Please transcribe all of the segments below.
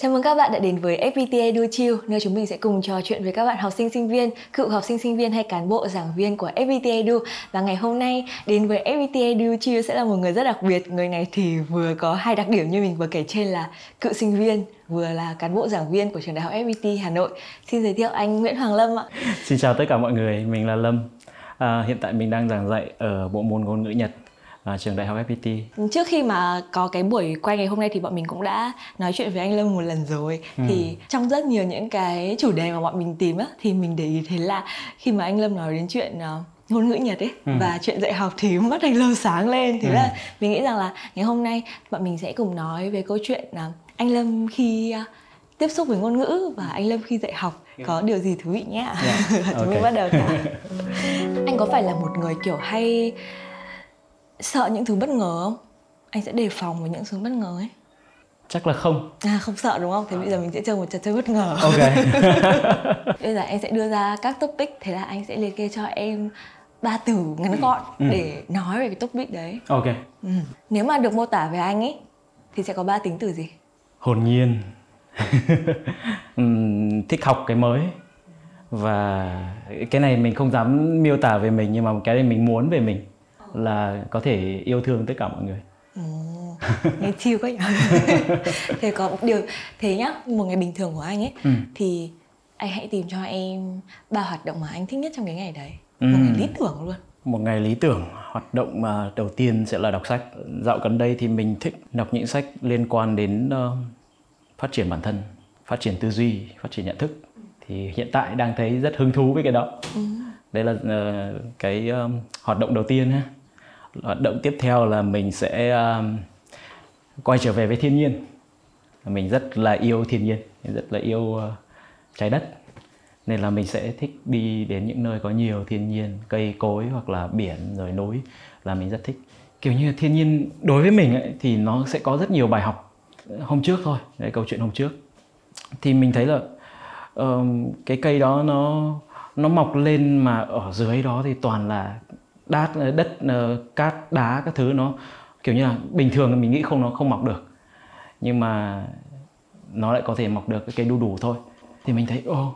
Chào mừng các bạn đã đến với FPT Edu Chill, nơi chúng mình sẽ cùng trò chuyện với các bạn học sinh sinh viên, cựu học sinh sinh viên hay cán bộ giảng viên của FPT Edu. Và ngày hôm nay đến với FPT Edu Chill sẽ là một người rất đặc biệt. Người này thì vừa có hai đặc điểm như mình vừa kể trên là cựu sinh viên, vừa là cán bộ giảng viên của trường đại học FPT Hà Nội. Xin giới thiệu anh Nguyễn Hoàng Lâm ạ. Xin chào tất cả mọi người, mình là Lâm. À, hiện tại mình đang giảng dạy ở bộ môn ngôn ngữ Nhật à, trường đại học FPT. Trước khi mà có cái buổi quay ngày hôm nay thì bọn mình cũng đã nói chuyện với anh Lâm một lần rồi. Ừ. Thì trong rất nhiều những cái chủ đề mà bọn mình tìm á thì mình để ý thấy là khi mà anh Lâm nói đến chuyện uh, ngôn ngữ Nhật ấy ừ. và chuyện dạy học thì mắt anh Lâm sáng lên. Thế ừ. là mình nghĩ rằng là ngày hôm nay bọn mình sẽ cùng nói về câu chuyện uh, anh Lâm khi uh, tiếp xúc với ngôn ngữ và anh Lâm khi dạy học có điều gì thú vị nhé. Yeah. Dạ, Chúng okay. mình bắt đầu anh có phải là một người kiểu hay sợ những thứ bất ngờ không? Anh sẽ đề phòng với những thứ bất ngờ ấy. Chắc là không. À không sợ đúng không? Thế bây giờ mình sẽ chơi một trò chơi bất ngờ. Ok. Bây giờ em sẽ đưa ra các topic thế là anh sẽ liệt kê cho em ba từ ngắn ừ. gọn ừ. để nói về cái topic đấy. Ok. Ừ. nếu mà được mô tả về anh ấy thì sẽ có ba tính từ gì? Hồn nhiên. Thích học cái mới. Và cái này mình không dám miêu tả về mình nhưng mà cái này mình muốn về mình là có thể yêu thương tất cả mọi người. Ồ, nghe chiêu quá nhỉ. Thế có một điều thế nhá một ngày bình thường của anh ấy ừ. thì anh hãy tìm cho em ba hoạt động mà anh thích nhất trong cái ngày đấy. Ừ. một ngày lý tưởng luôn. Một ngày lý tưởng hoạt động mà đầu tiên sẽ là đọc sách. Dạo gần đây thì mình thích đọc những sách liên quan đến uh, phát triển bản thân phát triển tư duy phát triển nhận thức. Thì hiện tại đang thấy rất hứng thú với cái đó. Ừ. đây là uh, cái uh, hoạt động đầu tiên ha hoạt động tiếp theo là mình sẽ ờ, quay trở về với thiên nhiên. Mình rất là yêu thiên nhiên rất là yêu uh, trái đất. Nên là mình sẽ thích đi đến những nơi có nhiều thiên nhiên cây cối hoặc là biển rồi núi là mình rất thích. Kiểu như thiên nhiên đối với mình ấy, thì nó sẽ có rất nhiều bài học hôm trước thôi đấy câu chuyện hôm trước. Thì mình thấy là uh, cái cây đó nó nó mọc lên mà ở dưới đó thì toàn là đát ờ, đất ờ, cát đá các thứ nó kiểu như là bình thường mình nghĩ không nó không mọc được. Nhưng mà nó lại có thể mọc được cái cây đu đủ thôi. Thì mình thấy ồ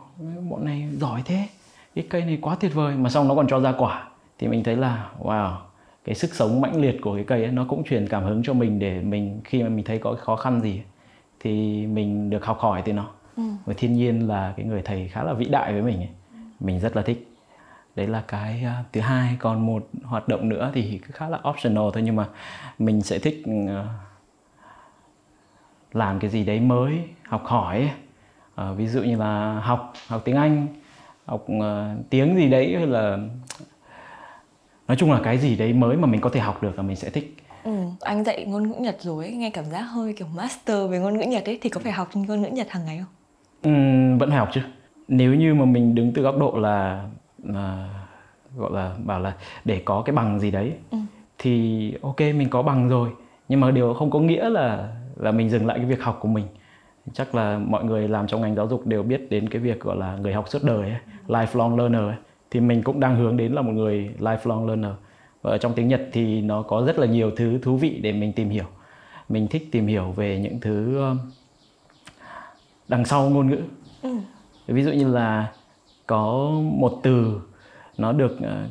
bọn này giỏi thế cái cây này quá tuyệt vời. Mà xong nó còn cho ra quả. Thì mình thấy là wow cái sức sống mãnh liệt của cái cây ấy, nó cũng truyền cảm hứng cho mình để mình khi mà mình thấy có khó khăn gì thì mình được học hỏi từ nó. Ừ. và thiên nhiên là cái người thầy khá là vĩ đại với mình ấy. mình rất là thích đấy là cái uh, thứ hai còn một hoạt động nữa thì khá là optional thôi nhưng mà mình sẽ thích uh, làm cái gì đấy mới học hỏi uh, ví dụ như là học học tiếng anh học uh, tiếng gì đấy hay là nói chung là cái gì đấy mới mà mình có thể học được là mình sẽ thích Ừ, anh dạy ngôn ngữ Nhật rồi ấy, nghe cảm giác hơi kiểu master về ngôn ngữ Nhật ấy thì có phải học ngôn ngữ Nhật hàng ngày không? Ừ, vẫn phải học chứ. Nếu như mà mình đứng từ góc độ là à, gọi là bảo là để có cái bằng gì đấy ừ. thì ok mình có bằng rồi nhưng mà điều không có nghĩa là là mình dừng lại cái việc học của mình chắc là mọi người làm trong ngành giáo dục đều biết đến cái việc gọi là người học suốt đời ấy, lifelong learner ấy. thì mình cũng đang hướng đến là một người lifelong learner và ở trong tiếng Nhật thì nó có rất là nhiều thứ thú vị để mình tìm hiểu mình thích tìm hiểu về những thứ đằng sau ngôn ngữ ừ. ví dụ như là có một từ nó được ờ,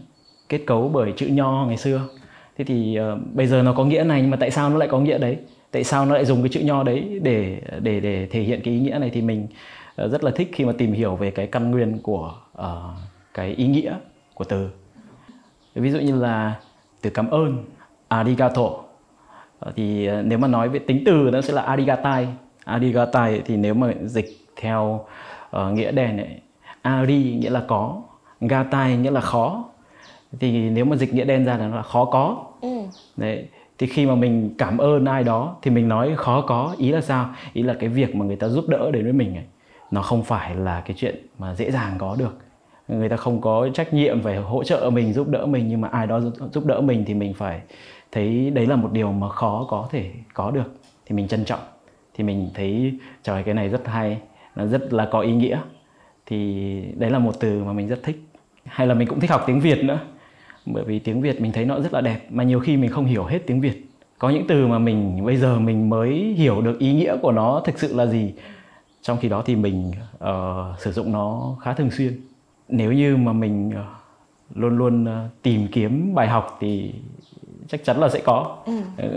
kết cấu bởi chữ nho ngày xưa. Thế thì uh, bây giờ nó có nghĩa này nhưng mà tại sao nó lại có nghĩa đấy? Tại sao nó lại dùng cái chữ nho đấy để để để thể hiện cái ý nghĩa này thì mình ờ, rất là thích khi mà tìm hiểu về cái căn nguyên của uh, cái ý nghĩa của từ. Ví dụ như là từ cảm ơn arigato. Thì nếu mà nói về tính từ nó sẽ là arigatai. Arigatai thì nếu mà dịch theo uh, nghĩa đen ấy, ari nghĩa là có gatai nghĩa là khó. Thì nếu mà dịch nghĩa đen ra là nó là khó có. Ừ. đấy thì khi mà mình cảm ơn ai đó thì mình nói khó có ý là sao? Ý là cái việc mà người ta giúp đỡ đến với mình ấy, nó không phải là cái chuyện mà dễ dàng có được. Người ta không có trách nhiệm phải hỗ trợ mình giúp đỡ mình nhưng mà ai đó giúp đỡ mình thì mình phải thấy đấy là một điều mà khó có thể có được. Thì mình trân trọng. Thì mình thấy trời cái này rất hay nó rất là có ý nghĩa thì đấy là một từ mà mình rất thích. Hay là mình cũng thích học tiếng Việt nữa. Bởi vì tiếng Việt mình thấy nó rất là đẹp mà nhiều khi mình không hiểu hết tiếng Việt. Có những từ mà mình bây giờ mình mới hiểu được ý nghĩa của nó thực sự là gì. Trong khi đó thì mình uh, sử dụng nó khá thường xuyên. Nếu như mà mình uh, luôn luôn uh, tìm kiếm bài học thì chắc chắn là sẽ có. Ừ.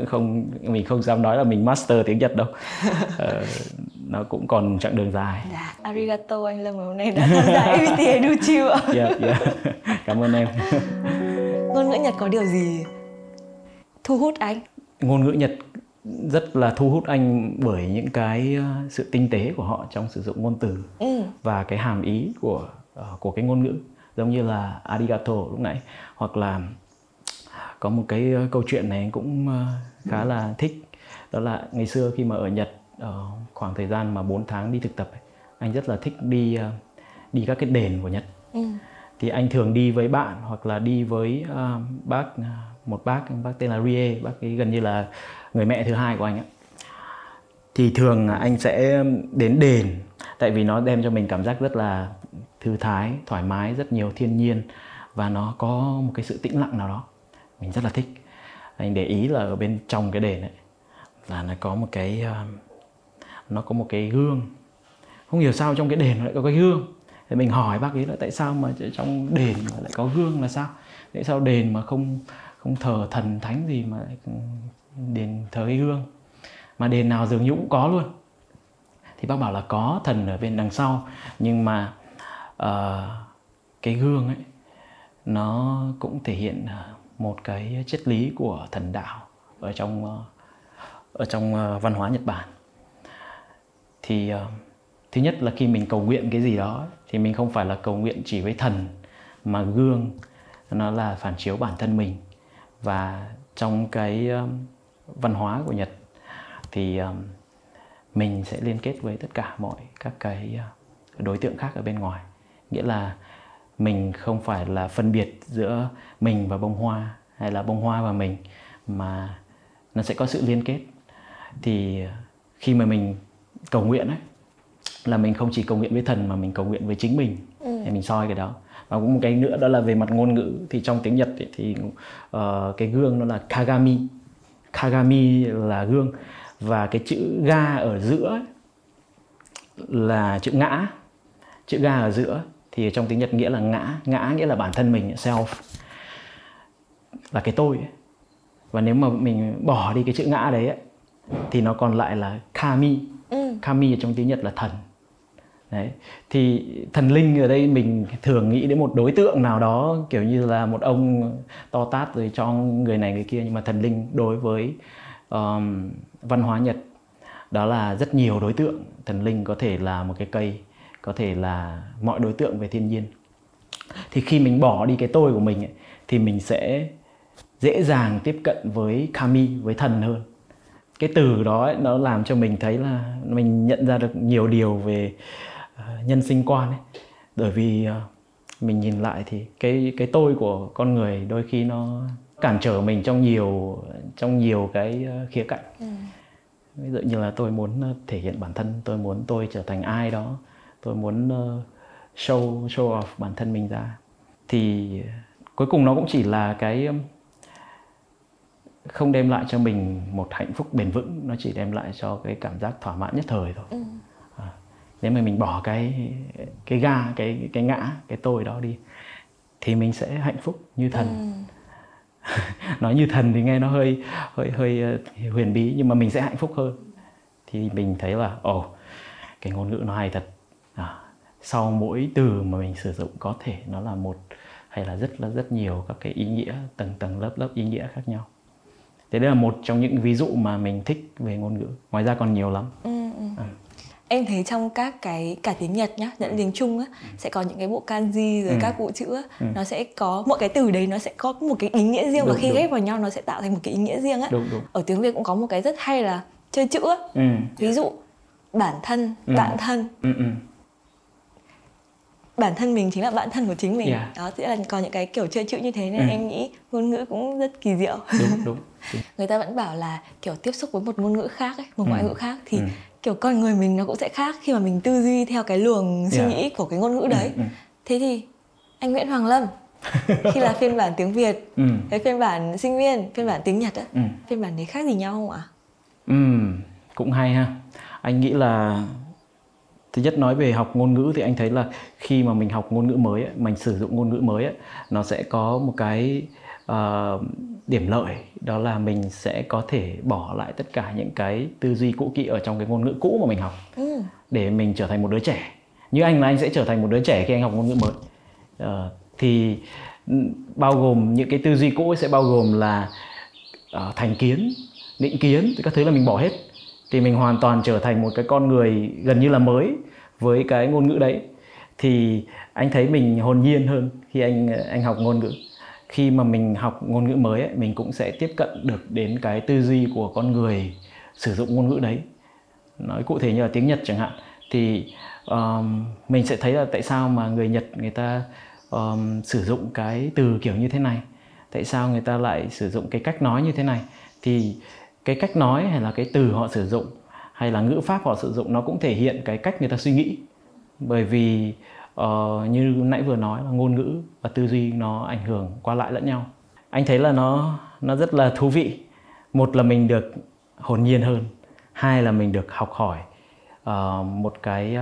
không mình không dám nói là mình master tiếng nhật đâu. Uh, nó cũng còn chặng đường dài dạ. arigato anh lâm hôm nay đã tham gia ABT Educhiu ạ yeah, yeah. cảm ơn em ngôn ngữ nhật có điều gì thu hút anh ngôn ngữ nhật rất là thu hút anh bởi những cái sự tinh tế của họ trong sử dụng ngôn từ ừ. và cái hàm ý của uh, của cái ngôn ngữ giống như là arigato lúc nãy hoặc là có một cái ờ, câu chuyện này cũng ờ, khá là thích đó là ngày xưa khi mà ở Nhật ở khoảng thời gian mà 4 tháng đi thực tập anh rất là thích đi ờ, đi các cái đền của Nhật ừ. thì anh thường đi với bạn hoặc là đi với uh, bác một bác bác tên là Rie bác ấy gần như là người mẹ thứ hai của anh ấy. thì thường anh sẽ đến đền tại vì nó đem cho mình cảm giác rất là thư thái thoải mái rất nhiều thiên nhiên và nó có một cái sự tĩnh lặng nào đó mình rất là thích anh để ý là ở bên trong cái đền ấy là nó có một cái um, nó có một cái gương. Không hiểu sao trong cái đền lại có cái gương. Thì mình hỏi bác ấy là tại sao mà trong đền mà lại có gương là sao? Tại sao đền mà không không thờ thần thánh gì mà đền thờ cái gương? Mà đền nào dường như cũng có luôn. Thì bác bảo là có thần ở bên đằng sau. Nhưng mà uh, cái gương ấy nó cũng thể hiện ờ, một cái triết lý của thần đạo ở trong ờ, ở trong văn hóa Nhật Bản thì uh, thứ nhất là khi mình cầu nguyện cái gì đó thì mình không phải là cầu nguyện chỉ với thần mà gương nó là phản chiếu bản thân mình. Và trong cái um, văn hóa của Nhật thì um, mình sẽ liên kết với tất cả mọi các cái đối tượng khác ở bên ngoài. Nghĩa là mình không phải là phân biệt giữa mình và bông hoa hay là bông hoa và mình mà nó sẽ có sự liên kết. Thì khi mà mình cầu nguyện ấy là mình không chỉ cầu nguyện với thần mà mình cầu nguyện với chính mình. Ừ. thì mình soi cái đó. Và cũng một cái nữa đó là về mặt ngôn ngữ. Thì trong tiếng Nhật ấy, thì uh, cái gương nó là kagami. Kagami là gương. Và cái chữ ga ở giữa ấy, là chữ ngã. Chữ ga ở giữa thì trong tiếng Nhật nghĩa là ngã. Ngã nghĩa là bản thân mình self. Là cái tôi ấy. và nếu mà mình bỏ đi cái chữ ngã đấy ấy, thì nó còn lại là kami ừ. kami ở trong tiếng Nhật là thần. Đấy. Thì thần linh ở đây mình thường nghĩ đến một đối tượng nào đó kiểu như là một ông to tát rồi cho người này người kia nhưng mà thần linh đối với um, văn hóa Nhật đó là rất nhiều đối tượng. Thần linh có thể là một cái cây có thể là mọi đối tượng về thiên nhiên. Thì khi mình bỏ đi cái tôi của mình ấy, thì mình sẽ dễ dàng tiếp cận với kami với thần hơn cái từ đó ấy, nó làm cho mình thấy là mình nhận ra được nhiều điều về uh, nhân sinh quan ấy. Bởi vì uh, mình nhìn lại thì cái cái tôi của con người đôi khi nó cản trở mình trong nhiều trong nhiều cái uh, khía cạnh. Ừ. ví dụ như là tôi muốn thể hiện bản thân tôi muốn tôi trở thành ai đó tôi muốn show show off bản thân mình ra. Thì cuối cùng nó cũng chỉ là cái không đem lại cho mình một hạnh phúc bền vững nó chỉ đem lại cho cái cảm giác thỏa mãn nhất thời thôi. Ừ. à, nếu mà mình bỏ cái cái ga cái cái ngã cái tôi đó đi thì mình sẽ hạnh phúc như thần. Ừ. nói như thần thì nghe nó hơi hơi hơi ờ, huyền bí nhưng mà mình sẽ hạnh phúc hơn. Thì mình thấy là ồ cái ngôn ngữ nó hay thật. À, sau mỗi từ mà mình sử dụng có thể nó là một hay là rất là rất nhiều các cái ý nghĩa tầng tầng lớp lớp ý nghĩa khác nhau thế đây là một trong những ví dụ mà mình thích về ngôn ngữ ngoài ra còn nhiều lắm ừ, ừ. À. em thấy trong các cái cả tiếng nhật nhá lẫn tiếng trung á ừ. sẽ có những cái bộ kanji rồi ừ. các bộ chữ á ừ. nó sẽ có mỗi cái từ đấy nó sẽ có một cái ý nghĩa riêng đúng, và khi đúng. ghép vào nhau nó sẽ tạo thành một cái ý nghĩa riêng á đúng, đúng. ở tiếng việt cũng có một cái rất hay là chơi chữ á ừ. ví dụ bản thân ừ. bạn thân ừ, ừ bản thân mình chính là bạn thân của chính mình yeah. đó sẽ là có những cái kiểu chơi chữ như thế nên ừ. em nghĩ ngôn ngữ cũng rất kỳ diệu đúng, đúng. người ta vẫn bảo là kiểu tiếp xúc với một ngôn ngữ khác ấy, một ừ. ngoại ngữ khác thì ừ. kiểu con người mình nó cũng sẽ khác khi mà mình tư duy theo cái luồng suy yeah. nghĩ của cái ngôn ngữ đấy ừ. Ừ. thế thì anh Nguyễn Hoàng Lâm khi là phiên bản tiếng Việt ừ. cái phiên bản sinh viên phiên bản tiếng Nhật á ừ. phiên bản đấy khác gì nhau không ạ? Ừ, cũng hay ha anh nghĩ là thứ nhất nói về học ngôn ngữ thì anh thấy là khi mà mình học ngôn ngữ mới ấy, mình sử dụng ngôn ngữ mới ấy, nó sẽ có một cái uh, điểm lợi đó là mình sẽ có thể bỏ lại tất cả những cái tư duy cũ kỹ ở trong cái ngôn ngữ cũ mà mình học ừ. để mình trở thành một đứa trẻ. Như anh là anh sẽ trở thành một đứa trẻ khi anh học ngôn ngữ mới. Uh, thì bao gồm những cái tư duy cũ sẽ bao gồm là uh, thành kiến định kiến các thứ là mình bỏ hết. Thì mình hoàn toàn trở thành một cái con người gần như là mới với cái ngôn ngữ đấy. Thì anh thấy mình hồn nhiên hơn khi anh anh học ngôn ngữ khi mà mình học ngôn ngữ mới ấy, mình cũng sẽ tiếp cận được đến cái tư duy của con người sử dụng ngôn ngữ đấy. Nói cụ thể như là tiếng nhật chẳng hạn thì um, mình sẽ thấy là tại sao mà người nhật người ta um, sử dụng cái từ kiểu như thế này? Tại sao người ta lại sử dụng cái cách nói như thế này? Thì cái cách nói hay là cái từ họ sử dụng hay là ngữ pháp họ sử dụng nó cũng thể hiện cái cách người ta suy nghĩ. Bởi vì uh, như nãy vừa nói là ngôn ngữ và tư duy nó ảnh hưởng qua lại lẫn nhau. Anh thấy là nó nó rất là thú vị. Một là mình được hồn nhiên hơn hai là mình được học hỏi uh, một cái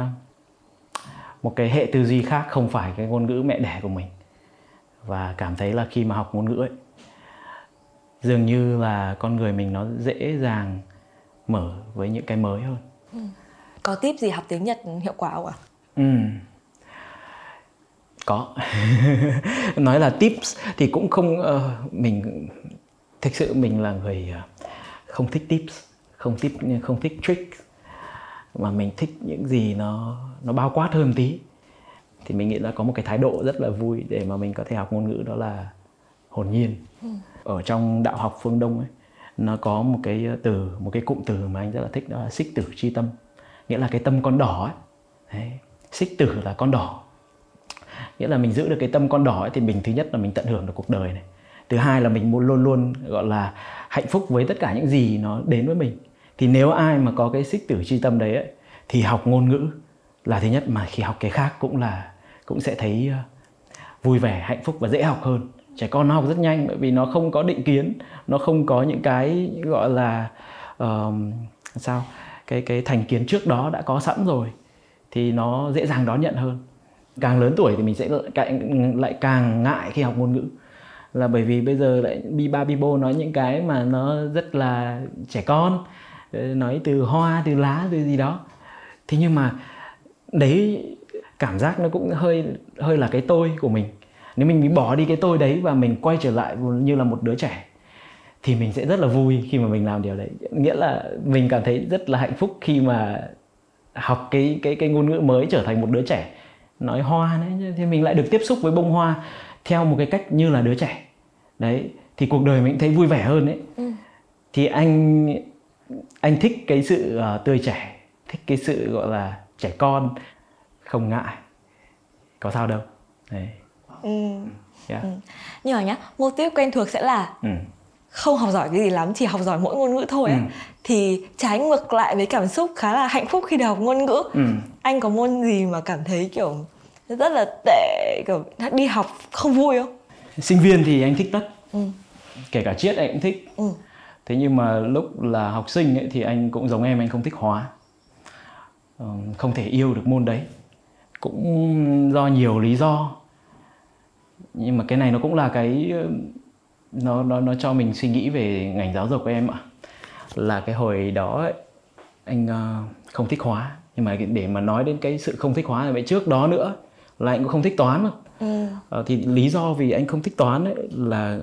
một cái hệ tư duy khác không phải cái ngôn ngữ mẹ đẻ của mình. Và cảm thấy là khi mà học ngôn ngữ ấy dường như là con người mình nó dễ dàng mở với những cái mới hơn. Ừ. có tip gì học tiếng nhật hiệu quả không ạ? Ừ có. Nói là tips thì cũng không uh, mình thực sự mình là người uh, không thích tips không thích không thích trick mà mình thích những gì nó nó bao quát hơn tí. Thì mình nghĩ là có một cái thái độ rất là vui để mà mình có thể học ngôn ngữ đó là hồn nhiên. Ừ. ở trong đạo học phương đông ấy nó có một cái từ một cái cụm từ mà anh rất là thích đó là xích tử chi tâm. Nghĩa là cái tâm con đỏ ấy. Đấy. xích tử là con đỏ nghĩa là mình giữ được cái tâm con đỏ ấy, thì mình thứ nhất là mình tận hưởng được cuộc đời này. Thứ hai là mình muốn luôn luôn gọi là hạnh phúc với tất cả những gì nó đến với mình. Thì nếu ai mà có cái xích tử chi tâm đấy ấy, thì học ngôn ngữ là thứ nhất mà khi học cái khác cũng là cũng sẽ thấy ờ, vui vẻ hạnh phúc và dễ học hơn. Trẻ con nó học rất nhanh bởi vì nó không có định kiến nó không có những cái gọi là uh, sao? Cái cái thành kiến trước đó đã có sẵn rồi thì nó dễ dàng đón nhận hơn càng lớn tuổi thì mình sẽ lại, lại càng ngại khi học ngôn ngữ. Là bởi vì bây giờ lại bi ba bi bô nói những cái mà nó rất là trẻ con ờ, nói từ hoa từ lá từ gì đó. Thế nhưng mà đấy cảm giác nó cũng hơi hơi là cái tôi của mình. Nếu mình bị bỏ đi cái tôi đấy và mình quay trở lại như là một đứa trẻ thì mình sẽ rất là vui khi mà mình làm điều đấy. Nghĩa là mình cảm thấy rất là hạnh phúc khi mà học cái cái cái ngôn ngữ mới trở thành một đứa trẻ nói hoa đấy thì mình lại được tiếp xúc với bông hoa theo một cái cách như là đứa trẻ đấy thì cuộc đời mình thấy vui vẻ hơn đấy ừ. thì anh anh thích cái sự uh, tươi trẻ thích cái sự gọi là trẻ con không ngại có sao đâu đấy ừ. Yeah. Ừ. nhưng mà nhá mô típ quen thuộc sẽ là ừ. không học giỏi cái gì lắm chỉ học giỏi mỗi ngôn ngữ thôi ừ. thì trái ngược lại với cảm xúc khá là hạnh phúc khi được học ngôn ngữ ừ. Anh có môn gì mà cảm thấy kiểu rất là tệ kiểu đi học không vui không? Sinh viên thì anh thích tất. Ừ. kể cả triết anh cũng thích. Ừ. thế nhưng mà lúc là học sinh ấy, thì anh cũng giống em anh không thích hóa. Ờ, không thể yêu được môn đấy. Cũng do nhiều lý do. Nhưng mà cái này nó cũng là cái nó nó nó cho mình suy nghĩ về ngành giáo dục của em ạ. Là cái hồi đó ấy, anh uh, không thích hóa nhưng mà để mà nói đến cái sự không thích hóa này vậy trước đó nữa là anh cũng không thích toán mà ừ. uh, thì lý do vì anh không thích toán ấy là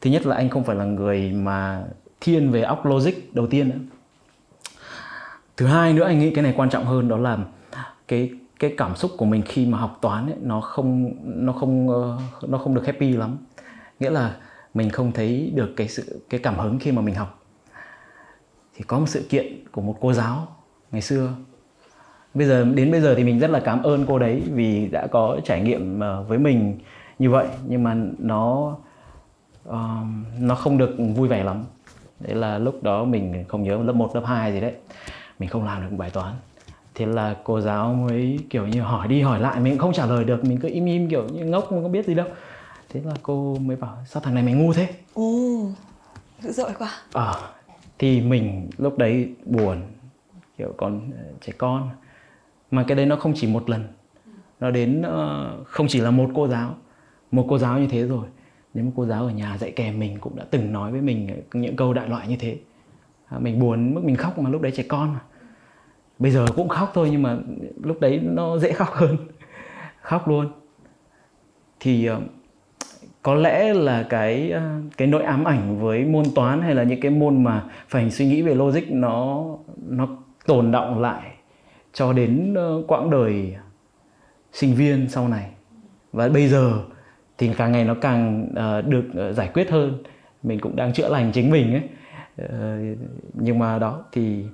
thứ nhất là anh không phải là người mà thiên về óc logic đầu tiên nữa. thứ hai nữa anh nghĩ cái này quan trọng hơn đó là cái cái cảm xúc của mình khi mà học toán ấy, nó không nó không uh, nó không được happy lắm nghĩa là mình không thấy được cái sự cái cảm hứng khi mà mình học thì có một sự kiện của một cô giáo ngày xưa bây giờ đến bây giờ thì mình rất là cảm ơn cô đấy vì đã có trải nghiệm ờ, với mình như vậy. Nhưng mà nó uh, nó không được vui vẻ lắm. Đấy là lúc đó mình không nhớ lớp 1, lớp 2 gì đấy. Mình không làm được bài toán. Thế là cô giáo mới kiểu như hỏi đi hỏi lại mình cũng không trả lời được. Mình cứ im im kiểu như ngốc không có biết gì đâu. Thế là cô mới bảo sao thằng này mày ngu thế? Ồ dữ dội quá. Ờ à, thì mình lúc đấy buồn kiểu còn ờ, trẻ con mà cái đấy nó không chỉ một lần. Nó đến ờ, không chỉ là một cô giáo. Một cô giáo như thế rồi. Nếu một cô giáo ở nhà dạy kèm mình cũng đã từng nói với mình những câu đại loại như thế. À, mình buồn mức mình khóc mà lúc đấy trẻ con mà. Bây giờ cũng khóc thôi nhưng mà lúc đấy nó dễ khóc hơn. Khóc luôn. Thì ờ, có lẽ là cái ờ, cái nỗi ám ảnh với môn toán hay là những cái môn mà phải suy nghĩ về logic nó nó tồn động lại cho đến ờ, quãng đời sinh viên sau này. Và bây giờ thì càng ngày nó càng ờ, được ờ, giải quyết hơn. Mình cũng đang chữa lành chính mình ấy. Nhưng mà đó thì,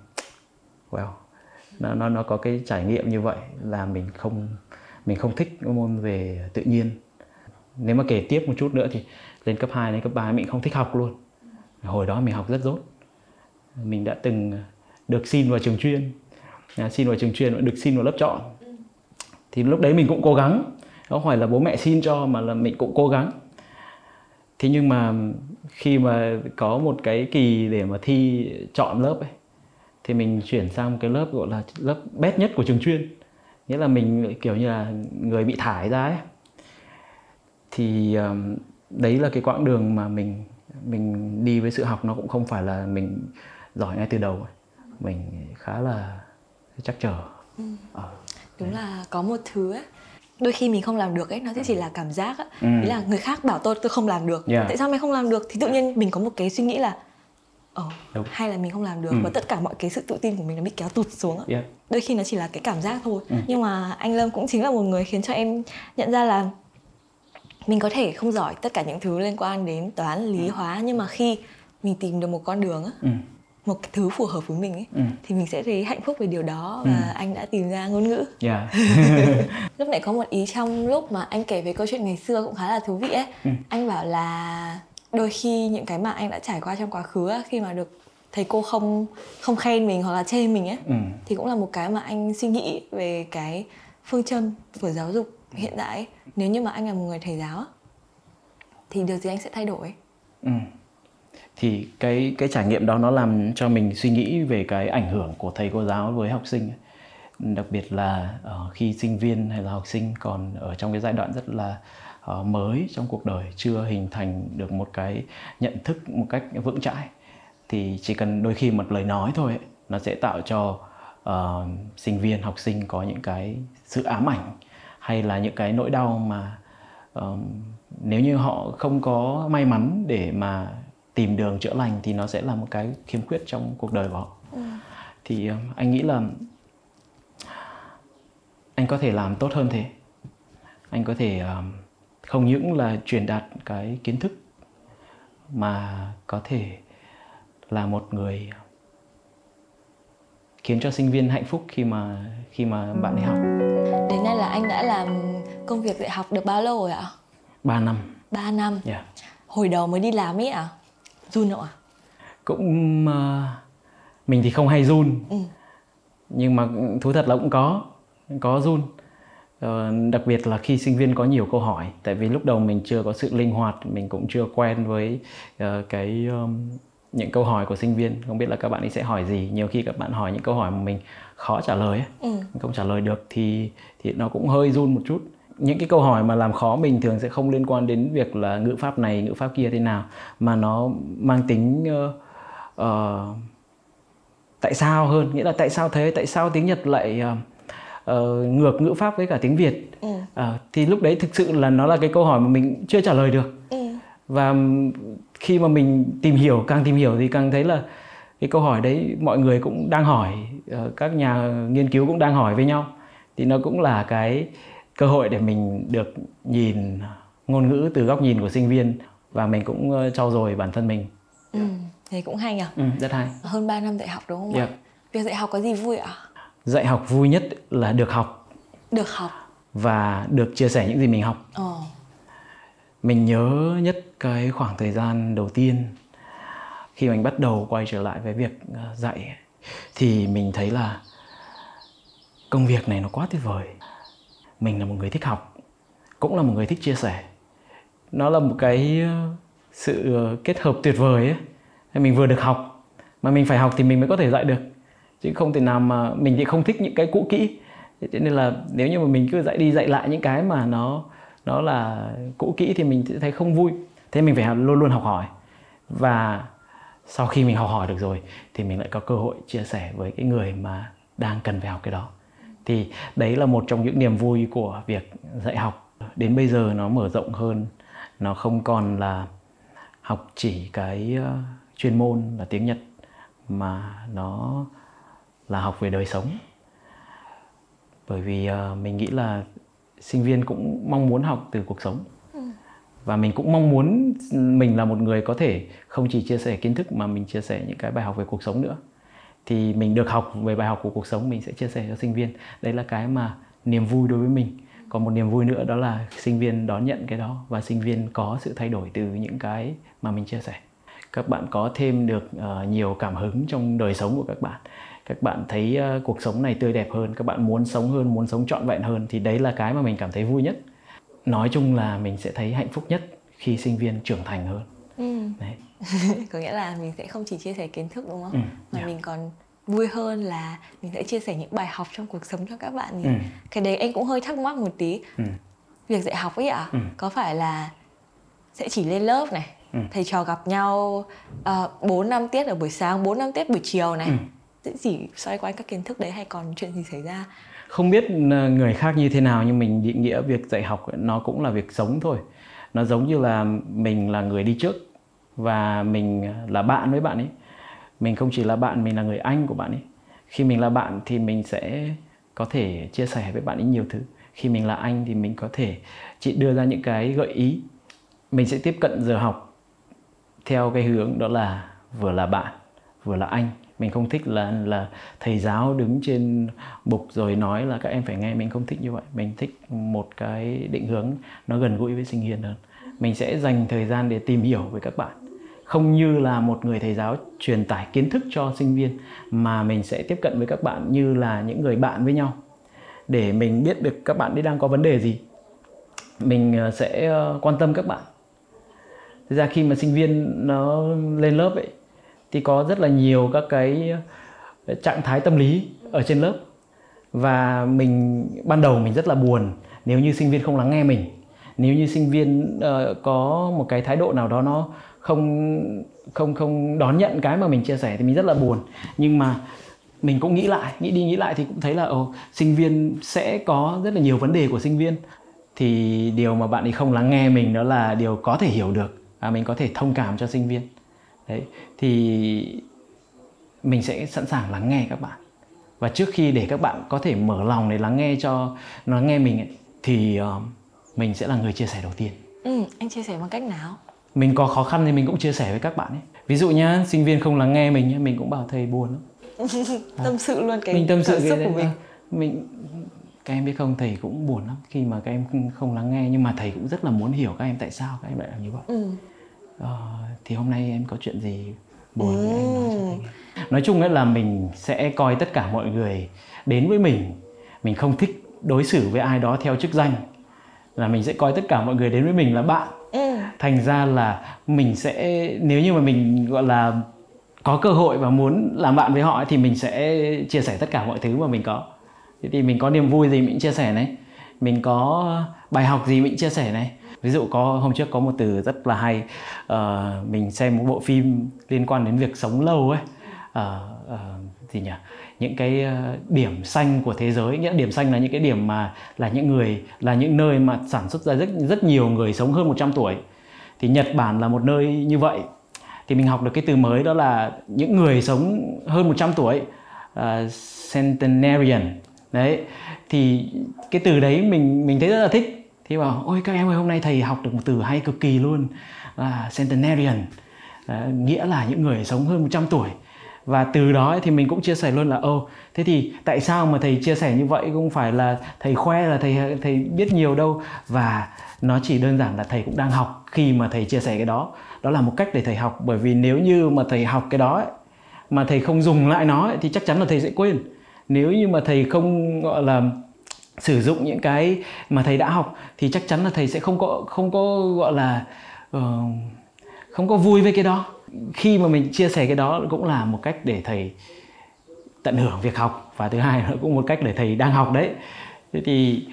well, nó nó nó có cái trải nghiệm như vậy là mình không mình không thích môn về tự nhiên. Nếu mà kể tiếp một chút nữa thì lên cấp 2 đến cấp 3 mình không thích học luôn. Hồi đó mình học rất dốt. Mình đã từng được xin vào trường chuyên. À, xin vào trường chuyên và được xin vào lớp chọn. Thì lúc đấy mình cũng cố gắng. Không phải là bố mẹ xin cho mà là mình cũng cố gắng. Thế nhưng mà khi mà có một cái kỳ để mà thi chọn lớp ấy thì mình chuyển sang một cái lớp gọi là lớp bét nhất của trường chuyên. Nghĩa là mình kiểu như là người bị thải ra ấy. Thì um, đấy là cái quãng đường mà mình mình đi với sự học. Nó cũng không phải là mình giỏi ngay từ đầu. Ấy. mình khá là chắc chờ ừ. ờ. đúng là có một thứ ấy đôi khi mình không làm được ấy nó sẽ chỉ là cảm giác ấy. Ừ. là người khác bảo tôi tôi không làm được yeah. tại sao mày không làm được thì tự nhiên mình có một cái suy nghĩ là ờ Đúng. hay là mình không làm được ừ. và tất cả mọi cái sự tự tin của mình nó bị kéo tụt xuống ấy. Yeah. đôi khi nó chỉ là cái cảm giác thôi ừ. nhưng mà anh lâm cũng chính là một người khiến cho em nhận ra là mình có thể không giỏi tất cả những thứ liên quan đến toán lý ừ. hóa nhưng mà khi mình tìm được một con đường á ừ. Một cái thứ phù hợp với mình ấy ừ. thì mình sẽ thấy hạnh phúc về điều đó và ừ. anh đã tìm ra ngôn ngữ yeah. lúc nãy có một ý trong lúc mà anh kể về câu chuyện ngày xưa cũng khá là thú vị ấy ừ. anh bảo là đôi khi những cái mà anh đã trải qua trong quá khứ ấy, khi mà được thầy cô không không khen mình hoặc là chê mình ấy ừ. thì cũng là một cái mà anh suy nghĩ về cái phương châm của giáo dục hiện tại ấy. nếu như mà anh là một người thầy giáo thì điều gì anh sẽ thay đổi ừ thì cái cái trải nghiệm đó nó làm cho mình suy nghĩ về cái ảnh hưởng của thầy cô giáo với học sinh. Đặc biệt là uh, khi sinh viên hay là học sinh còn ở trong cái giai đoạn rất là uh, mới trong cuộc đời chưa hình thành được một cái nhận thức một cách vững chãi thì chỉ cần đôi khi một lời nói thôi ấy, nó sẽ tạo cho uh, sinh viên học sinh có những cái sự ám ảnh hay là những cái nỗi đau mà uh, nếu như họ không có may mắn để mà tìm đường chữa lành thì nó sẽ là một cái khiếm khuyết trong cuộc đời của họ ừ. thì uh, anh nghĩ là anh có thể làm tốt hơn thế anh có thể uh, không những là truyền đạt cái kiến thức mà có thể là một người khiến cho sinh viên hạnh phúc khi mà khi mà bạn ấy học. Đến nay là anh đã làm công việc dạy học được bao lâu rồi ạ? 3 năm. 3 năm. Yeah. Hồi đầu mới đi làm ấy ạ? Run không ạ? Cũng uh, mình thì không hay run. Ừ. Nhưng mà thú thật là cũng có có run. Uh, đặc biệt là khi sinh viên có nhiều câu hỏi tại vì lúc đầu mình chưa có sự linh hoạt mình cũng chưa quen với uh, cái um, những câu hỏi của sinh viên không biết là các bạn ấy sẽ hỏi gì nhiều khi các bạn hỏi những câu hỏi mà mình khó trả lời ừ. không trả lời được thì thì nó cũng hơi run một chút những cái câu hỏi mà làm khó mình thường sẽ không liên quan đến việc là ngữ pháp này ngữ pháp kia thế nào mà nó mang tính uh, uh, tại sao hơn? Nghĩa là tại sao thế? Tại sao tiếng nhật lại uh, uh, ngược ngữ pháp với cả tiếng việt? Ừ. uh, thì lúc đấy thực sự là nó là cái câu hỏi mà mình chưa trả lời được. Ừ. và khi mà mình tìm hiểu càng tìm hiểu thì càng thấy là cái câu hỏi đấy mọi người cũng đang hỏi ờ, các nhà nghiên cứu cũng đang hỏi với nhau. Thì nó cũng là cái cơ hội để mình được nhìn ngôn ngữ từ góc nhìn của sinh viên và mình cũng ờ, trau dồi bản thân mình. Ừ, thì cũng hay nhỉ ừ, rất hay. Hơn 3 năm dạy học đúng không yeah. ạ việc dạy học có gì vui ạ? Dạy học vui nhất là được học. Được học. Và được chia sẻ những gì mình học. Oh mình nhớ nhất cái khoảng thời gian đầu tiên khi mình bắt đầu quay trở lại với việc ờ, dạy thì mình thấy là công việc này nó quá tuyệt vời mình là một người thích học, cũng là một người thích chia sẻ. Nó là một cái ờ, sự ờ, kết hợp tuyệt vời ấy. Mình vừa được học, mà mình phải học thì mình mới có thể dạy được. Chứ không thể nào mà mình thì không thích những cái cũ kỹ. Thế nên là nếu như mà mình cứ dạy đi dạy lại những cái mà nó nó là cũ kỹ thì mình sẽ thấy không vui. Thế mình phải luôn luôn học hỏi. Và sau khi mình học hỏi được rồi thì mình lại có cơ hội chia sẻ với cái người mà đang cần phải học cái đó thì đấy là một trong những niềm vui của việc dạy học. Đến bây giờ nó mở rộng hơn. Nó không còn là học chỉ cái ờ, chuyên môn là tiếng nhật mà nó là học về đời sống. Bởi vì uh, mình nghĩ là sinh viên cũng mong muốn học từ cuộc sống. Ừ. và mình cũng mong muốn mình là một người có thể không chỉ chia sẻ kiến thức mà mình chia sẻ những cái bài học về cuộc sống nữa thì mình được học về bài học của cuộc sống mình sẽ chia sẻ cho sinh viên. Đấy là cái mà niềm vui đối với mình. Còn một niềm vui nữa đó là sinh viên đón nhận cái đó và sinh viên có sự thay đổi từ những cái mà mình chia sẻ. Các bạn có thêm được uh, nhiều cảm hứng trong đời sống của các bạn. Các bạn thấy uh, cuộc sống này tươi đẹp hơn các bạn muốn sống hơn muốn sống trọn vẹn hơn thì đấy là cái mà mình cảm thấy vui nhất. Nói chung là mình sẽ thấy hạnh phúc nhất khi sinh viên trưởng thành hơn ừ. đấy. có nghĩa là mình sẽ không chỉ chia sẻ kiến thức đúng không ừ, mà yeah. mình còn vui hơn là mình sẽ chia sẻ những bài học trong cuộc sống cho các bạn thì ừ. cái đấy anh cũng hơi thắc mắc một tí ừ. việc dạy học ấy ạ à, ừ. có phải là sẽ chỉ lên lớp này ừ. thầy trò gặp nhau ờ, bốn uh, năm tiết ở buổi sáng 4 năm tiết buổi chiều này ừ. sẽ chỉ xoay quanh các kiến thức đấy hay còn chuyện gì xảy ra không biết ờ, người khác như thế nào nhưng mình định nghĩa việc dạy học nó cũng là việc sống thôi nó giống như là mình là người đi trước và mình là bạn với bạn ấy. Mình không chỉ là bạn, mình là người anh của bạn ấy. Khi mình là bạn thì mình sẽ có thể chia sẻ với bạn ấy nhiều thứ. Khi mình là anh thì mình có thể chị đưa ra những cái gợi ý. Mình sẽ tiếp cận giờ học theo cái hướng đó là vừa là bạn, vừa là anh mình không thích là là thầy giáo đứng trên bục rồi nói là các em phải nghe. Mình không thích như vậy. Mình thích một cái định hướng nó gần gũi với sinh viên hơn. Mình sẽ dành thời gian để tìm hiểu với các bạn. Không như là một người thầy giáo truyền tải kiến thức cho sinh viên mà mình sẽ tiếp cận với các bạn như là những người bạn với nhau. Để mình biết được các bạn đang có vấn đề gì, mình ờ, sẽ ờ, quan tâm các bạn. Thực ra khi mà sinh viên nó lên lớp ấy thì có rất là nhiều các cái ờ, trạng thái tâm lý ở trên lớp. Và mình ban đầu mình rất là buồn nếu như sinh viên không lắng nghe mình. Nếu như sinh viên uh, có một cái thái độ nào đó nó không không không đón nhận cái mà mình chia sẻ thì mình rất là buồn. Nhưng mà mình cũng nghĩ lại nghĩ đi nghĩ lại thì cũng thấy là ồ sinh viên sẽ có rất là nhiều vấn đề của sinh viên. Thì điều mà bạn ấy không lắng nghe mình đó là điều có thể hiểu được và mình có thể thông cảm cho sinh viên đấy thì mình sẽ sẵn sàng lắng nghe các bạn. Và trước khi để các bạn có thể mở lòng để lắng nghe cho nó nghe mình ấy, thì uh, mình sẽ là người chia sẻ đầu tiên. Ừ anh chia sẻ bằng cách nào? Mình có khó khăn thì mình cũng chia sẻ với các bạn ấy. Ví dụ nhá sinh viên không lắng nghe mình mình cũng bảo thầy buồn lắm. Tâm sự luôn cái mình tâm sự cái đấy của mình. Mình các em biết không thầy cũng buồn lắm khi mà các em không lắng nghe nhưng mà thầy cũng rất là muốn hiểu các em tại sao các em lại làm như vậy. Ừ. ờ, thì hôm nay em có chuyện gì buồn ừ. em nói cho thầy nói chung ấy là mình sẽ coi tất cả mọi người đến với mình. Mình không thích đối xử với ai đó theo chức danh. Là mình sẽ coi tất cả mọi người đến với mình là bạn. Ừ. thành ra là mình sẽ nếu như mà mình gọi là có cơ hội và muốn làm bạn với họ thì mình sẽ chia sẻ tất cả mọi thứ mà mình có. Thế thì mình có niềm vui gì mình chia sẻ này. Mình có bài học gì mình chia sẻ này ví dụ có hôm trước có một từ rất là hay uh, mình xem một bộ phim liên quan đến việc sống lâu ấy. Uh, uh, gì nhỉ? Những cái điểm xanh của thế giới nghĩa điểm xanh là những cái điểm mà là những người là những nơi mà sản xuất ra rất rất nhiều người sống hơn 100 tuổi. Thì Nhật Bản là một nơi như vậy. Thì mình học được cái từ mới đó là những người sống hơn 100 tuổi uh, centenarian. Đấy thì cái từ đấy mình mình thấy rất là thích thì bảo ôi các em ơi hôm nay thầy học được một từ hay cực kỳ luôn. Là centenarian à, nghĩa là những người sống hơn 100 tuổi. Và từ đó thì mình cũng chia sẻ luôn là ô thế thì tại sao mà thầy chia sẻ như vậy? Không phải là thầy khoe là thầy thầy biết nhiều đâu. Và nó chỉ đơn giản là thầy cũng đang học khi mà thầy chia sẻ cái đó. Đó là một cách để thầy học bởi vì nếu như mà thầy học cái đó ấy, mà thầy không dùng lại nó ấy, thì chắc chắn là thầy sẽ quên. Nếu như mà thầy không gọi là sử dụng những cái mà thầy đã học thì chắc chắn là thầy sẽ không có không có gọi là uh, không có vui với cái đó. Khi mà mình chia sẻ cái đó cũng là một cách để thầy tận hưởng việc học và thứ hai nữa cũng một cách để thầy đang học đấy. Thế thì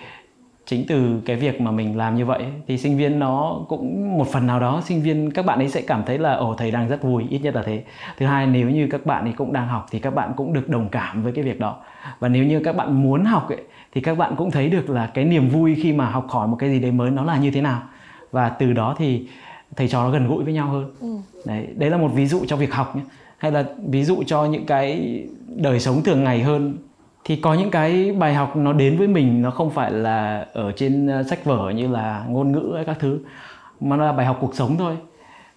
chính từ cái việc mà mình làm như vậy thì sinh viên nó cũng một phần nào đó sinh viên các bạn ấy sẽ cảm thấy là ồ thầy đang rất vui ít nhất là thế. Thứ hai nếu như các bạn ấy cũng đang học thì các bạn cũng được đồng cảm với cái việc đó. Và nếu như các bạn muốn học ấy, thì các bạn cũng thấy được là cái niềm vui khi mà học hỏi một cái gì đấy mới nó là như thế nào. Và từ đó thì thầy trò nó gần gũi với nhau hơn. Ừ. đấy đấy là một ví dụ cho việc học nhé. Hay là ví dụ cho những cái đời sống thường ngày hơn. Thì có những cái bài học nó đến với mình nó không phải là ở trên ờ, sách vở như là ngôn ngữ hay các thứ mà nó là bài học cuộc sống thôi.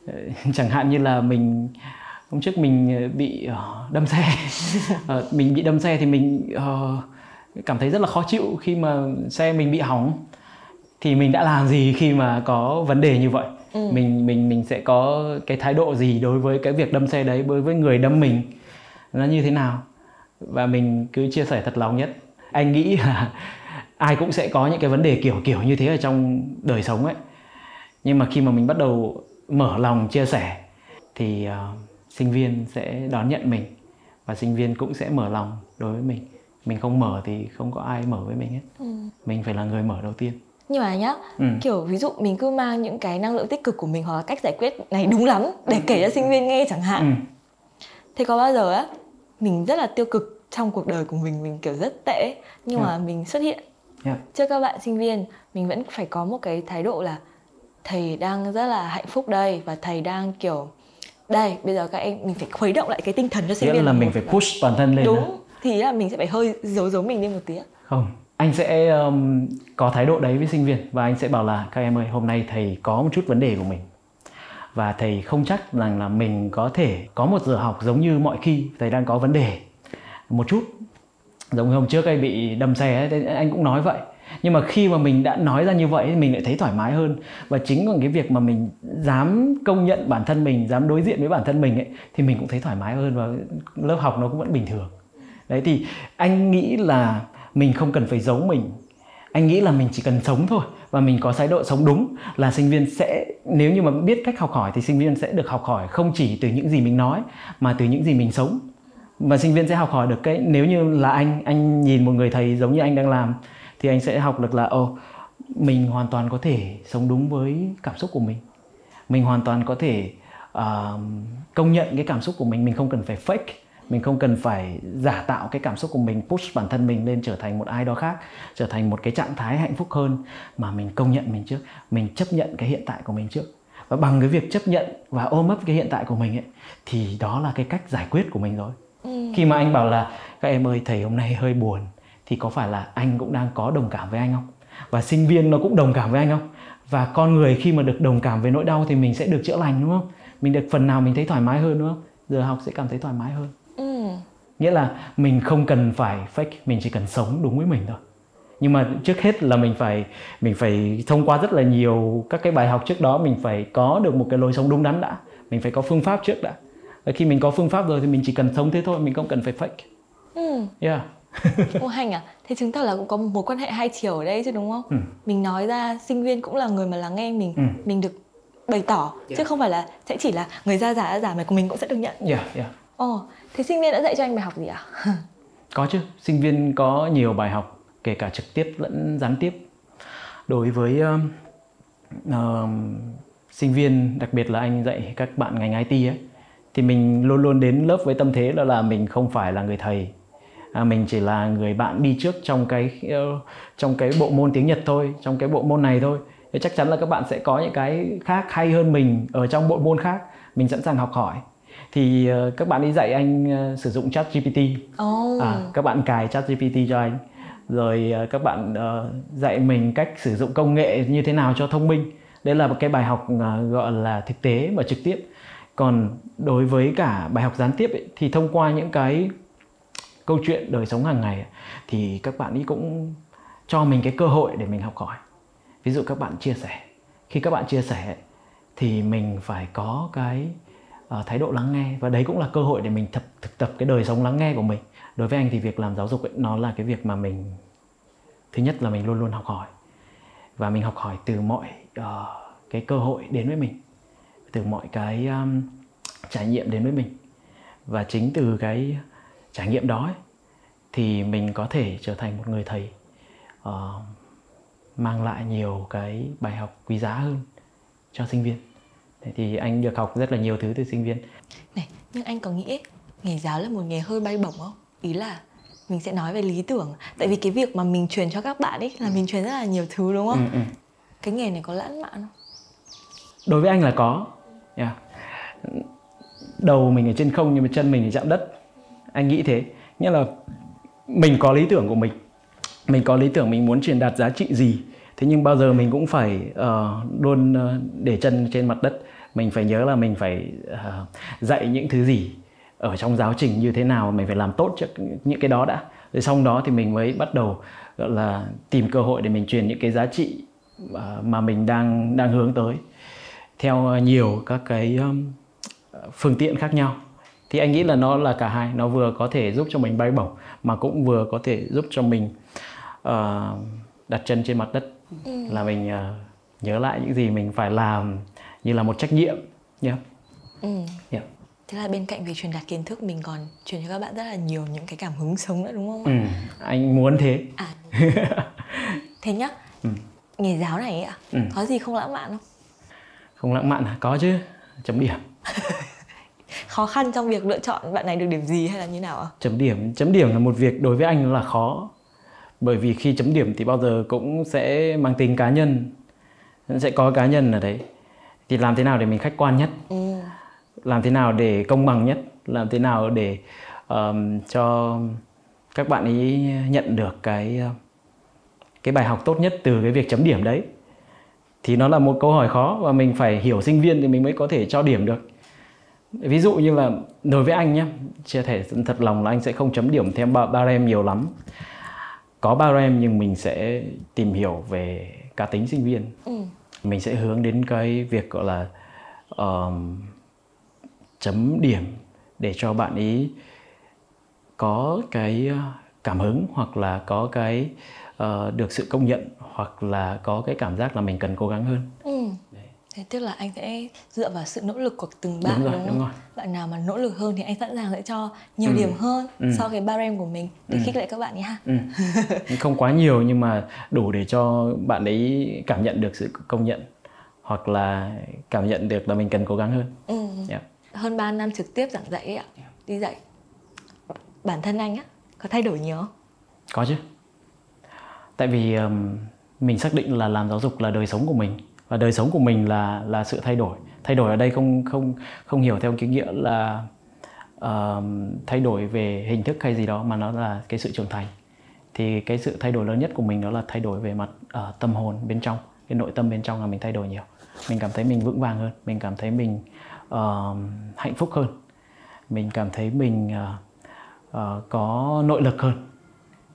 Ờ, chẳng hạn như là mình hôm trước mình ờ, bị đâm xe. Mình bị đâm xe thì mình cảm thấy rất là khó chịu khi mà xe mình bị hỏng. Thì mình đã làm gì khi mà có vấn đề như vậy? Ừ. mình mình mình sẽ có cái thái độ gì đối với cái việc đâm xe đấy đối với người đâm mình? Nó như thế nào? Và mình cứ chia sẻ thật lòng nhất. Anh nghĩ là ai cũng sẽ có những cái vấn đề kiểu kiểu như thế ở trong đời sống ấy. Nhưng mà khi mà mình bắt đầu mở lòng chia sẻ thì uh, sinh viên sẽ đón nhận mình và sinh viên cũng sẽ mở lòng đối với mình mình không mở thì không có ai mở với mình hết ừ. mình phải là người mở đầu tiên nhưng mà nhá ừ. kiểu ví dụ mình cứ mang những cái năng lượng tích cực của mình hoặc là cách giải quyết này đúng lắm để kể cho sinh viên nghe chẳng hạn ừ. thế có bao giờ á mình rất là tiêu cực trong cuộc đời của mình mình kiểu rất tệ nhưng yeah. mà mình xuất hiện yeah. trước các bạn sinh viên mình vẫn phải có một cái thái độ là thầy đang rất là hạnh phúc đây và thầy đang kiểu đây bây giờ các em mình phải khuấy động lại cái tinh thần cho sinh Nghĩa viên là mình phải push bản thân lên đúng thì là mình sẽ phải hơi giấu giấu mình đi một tí không anh sẽ um, có thái độ đấy với sinh viên và anh sẽ bảo là các em ơi hôm nay thầy có một chút vấn đề của mình. Và thầy không chắc rằng là mình có thể có một giờ học giống như mọi khi thầy đang có vấn đề một chút. Giống như hôm trước anh bị đâm xe ấy, anh cũng nói vậy. Nhưng mà khi mà mình đã nói ra như vậy mình lại thấy thoải mái hơn. Và chính bằng cái việc mà mình dám công nhận bản thân mình dám đối diện với bản thân mình ấy thì mình cũng thấy thoải mái hơn và lớp học nó cũng vẫn bình thường đấy thì anh nghĩ là mình không cần phải giấu mình. Anh nghĩ là mình chỉ cần sống thôi và mình có thái độ sống đúng là sinh viên sẽ nếu như mà biết cách học hỏi thì sinh viên sẽ được học hỏi không chỉ từ những gì mình nói mà từ những gì mình sống. Và sinh viên sẽ học hỏi được cái nếu như là anh anh nhìn một người thầy giống như anh đang làm thì anh sẽ học được là ồ mình hoàn toàn có thể sống đúng với cảm xúc của mình. Mình hoàn toàn có thể uh, công nhận cái cảm xúc của mình mình không cần phải fake mình không cần phải giả tạo cái cảm xúc của mình push bản thân mình lên trở thành một ai đó khác trở thành một cái trạng thái hạnh phúc hơn. Mà mình công nhận mình trước mình chấp nhận cái hiện tại của mình trước. Và bằng cái việc chấp nhận và ôm ấp cái hiện tại của mình ấy thì đó là cái cách giải quyết của mình rồi. Ừ. khi mà anh bảo là các em ơi thầy hôm nay hơi buồn thì có phải là anh cũng đang có đồng cảm với anh không? Và sinh viên nó cũng đồng cảm với anh không? Và con người khi mà được đồng cảm với nỗi đau thì mình sẽ được chữa lành đúng không? Mình được phần nào mình thấy thoải mái hơn đúng không? Giờ học sẽ cảm thấy thoải mái hơn. Nghĩa là mình không cần phải fake mình chỉ cần sống đúng với mình thôi nhưng mà trước hết là mình phải mình phải thông qua rất là nhiều các cái bài học trước đó mình phải có được một cái lối sống đúng đắn đã mình phải có phương pháp trước đã và khi mình có phương pháp rồi thì mình chỉ cần sống thế thôi mình không cần phải fake ừ. yeah Ô hành à, thế chứng tỏ là cũng có một mối quan hệ hai chiều ở đây chứ đúng không? Ừ. Mình nói ra sinh viên cũng là người mà lắng nghe mình, ừ. mình được bày tỏ yeah. chứ không phải là sẽ chỉ là người ra giả giả mà của mình cũng sẽ được nhận. Yeah, yeah. Ồ, thế sinh viên đã dạy cho anh bài học gì ạ? À? có chứ, sinh viên có nhiều bài học kể cả trực tiếp lẫn gián tiếp. Đối với uh, uh, sinh viên, đặc biệt là anh dạy các bạn ngành IT ấy, thì mình luôn luôn đến lớp với tâm thế đó là mình không phải là người thầy à, mình chỉ là người bạn đi trước trong cái uh, trong cái bộ môn tiếng Nhật thôi trong cái bộ môn này thôi thì chắc chắn là các bạn sẽ có những cái khác hay hơn mình ở trong bộ môn khác mình sẵn sàng học hỏi thì uh, các bạn đi dạy anh uh, sử dụng chat GPT oh. à, các bạn cài chat GPT cho anh. Rồi uh, các bạn uh, dạy mình cách sử dụng công nghệ như thế nào cho thông minh. Đây là một cái bài học uh, gọi là thực tế và trực tiếp. Còn đối với cả bài học gián tiếp ấy, thì thông qua những cái câu chuyện đời sống hàng ngày thì các bạn ấy cũng cho mình cái cơ hội để mình học hỏi. Ví dụ các bạn chia sẻ. Khi các bạn chia sẻ thì mình phải có cái Ờ, thái độ lắng nghe. Và đấy cũng là cơ hội để mình thực, thực tập cái đời sống lắng nghe của mình. Đối với anh thì việc làm giáo dục ấy, nó là cái việc mà mình thứ nhất là mình luôn luôn học hỏi. Và mình học hỏi từ mọi uh, cái cơ hội đến với mình. Từ mọi cái um, trải nghiệm đến với mình. Và chính từ cái trải nghiệm đó ấy, thì mình có thể trở thành một người thầy uh, mang lại nhiều cái bài học quý giá hơn cho sinh viên. Thế thì anh được học rất là nhiều thứ từ sinh viên. Này nhưng anh có nghĩ nghề giáo là một nghề hơi bay bổng không? Ý là mình sẽ nói về lý tưởng. Tại vì cái việc mà mình truyền cho các bạn ấy là mình truyền rất là nhiều thứ đúng không? Ừ, ừ. cái nghề này có lãng mạn không? Đối với anh là có. Yeah. đầu mình ở trên không nhưng mà chân mình thì chạm đất. Anh nghĩ thế. Nghĩa là mình có lý tưởng của mình. Mình có lý tưởng mình muốn truyền đạt giá trị gì. Thế nhưng bao giờ mình cũng phải uh, luôn uh, để chân trên mặt đất mình phải nhớ là mình phải uh, dạy những thứ gì ở trong giáo trình như thế nào mình phải làm tốt cho những cái đó đã. Rồi xong đó thì mình mới bắt đầu gọi là tìm cơ hội để mình truyền những cái giá trị mà mình đang đang hướng tới theo nhiều các cái phương tiện khác nhau. Thì anh nghĩ là nó là cả hai nó vừa có thể giúp cho mình bay bổng mà cũng vừa có thể giúp cho mình uh, đặt chân trên mặt đất. Ừ. là mình uh, nhớ lại những gì mình phải làm như là một trách nhiệm nhé yeah. ừ. yeah. thế là bên cạnh việc truyền đạt kiến thức mình còn truyền cho các bạn rất là nhiều những cái cảm hứng sống nữa đúng không ừ. anh muốn thế à thế nhá ừ. nghề giáo này ạ ừ. có gì không lãng mạn không không lãng mạn à có chứ chấm điểm khó khăn trong việc lựa chọn bạn này được điểm gì hay là như nào ạ chấm điểm chấm điểm là một việc đối với anh là khó bởi vì khi chấm điểm thì bao giờ cũng sẽ mang tính cá nhân sẽ có cá nhân ở đấy thì làm thế nào để mình khách quan nhất? Ừ. làm thế nào để công bằng nhất? Làm thế nào để um, cho các bạn ấy nhận được cái cái bài học tốt nhất từ cái việc chấm điểm đấy? Thì nó là một câu hỏi khó và mình phải hiểu sinh viên thì mình mới có thể cho điểm được. Ví dụ như là đối với anh nhé chia thể thật lòng là anh sẽ không chấm điểm theo ba, ba em nhiều lắm. Có ba em nhưng mình sẽ tìm hiểu về cá tính sinh viên. Ừ mình sẽ hướng đến cái việc gọi là um, chấm điểm để cho bạn ý có cái ờ, cảm hứng hoặc là có cái uh, được sự công nhận hoặc là có cái cảm giác là mình cần cố gắng hơn. Thế tức là anh sẽ dựa vào sự nỗ lực của từng bạn đúng, rồi, đúng không? Đúng rồi. Bạn nào mà nỗ lực hơn thì anh sẵn sàng sẽ cho nhiều ừ. điểm hơn ừ. so với barem của mình để ừ. khích lệ các bạn nhé ha. Ừ. Không quá nhiều nhưng mà đủ để cho bạn ấy cảm nhận được sự công nhận hoặc là cảm nhận được là mình cần cố gắng hơn. Ừ. Yeah. Hơn 3 năm trực tiếp giảng dạy ạ. Đi dạy. Bản thân anh á có thay đổi nhiều không? Có chứ. Tại vì um, mình xác định là làm giáo dục là đời sống của mình và đời sống của mình là là sự thay đổi. Thay đổi ở đây không không không hiểu theo cái nghĩa là uh, thay đổi về hình thức hay gì đó mà nó là cái sự trưởng thành. Thì cái sự thay đổi lớn nhất của mình đó là thay đổi về mặt uh, tâm hồn bên trong. Cái nội tâm bên trong là mình thay đổi nhiều. Mình cảm thấy mình vững vàng hơn. Mình cảm thấy mình uh, hạnh phúc hơn. Mình cảm thấy mình uh, uh, có nội lực hơn.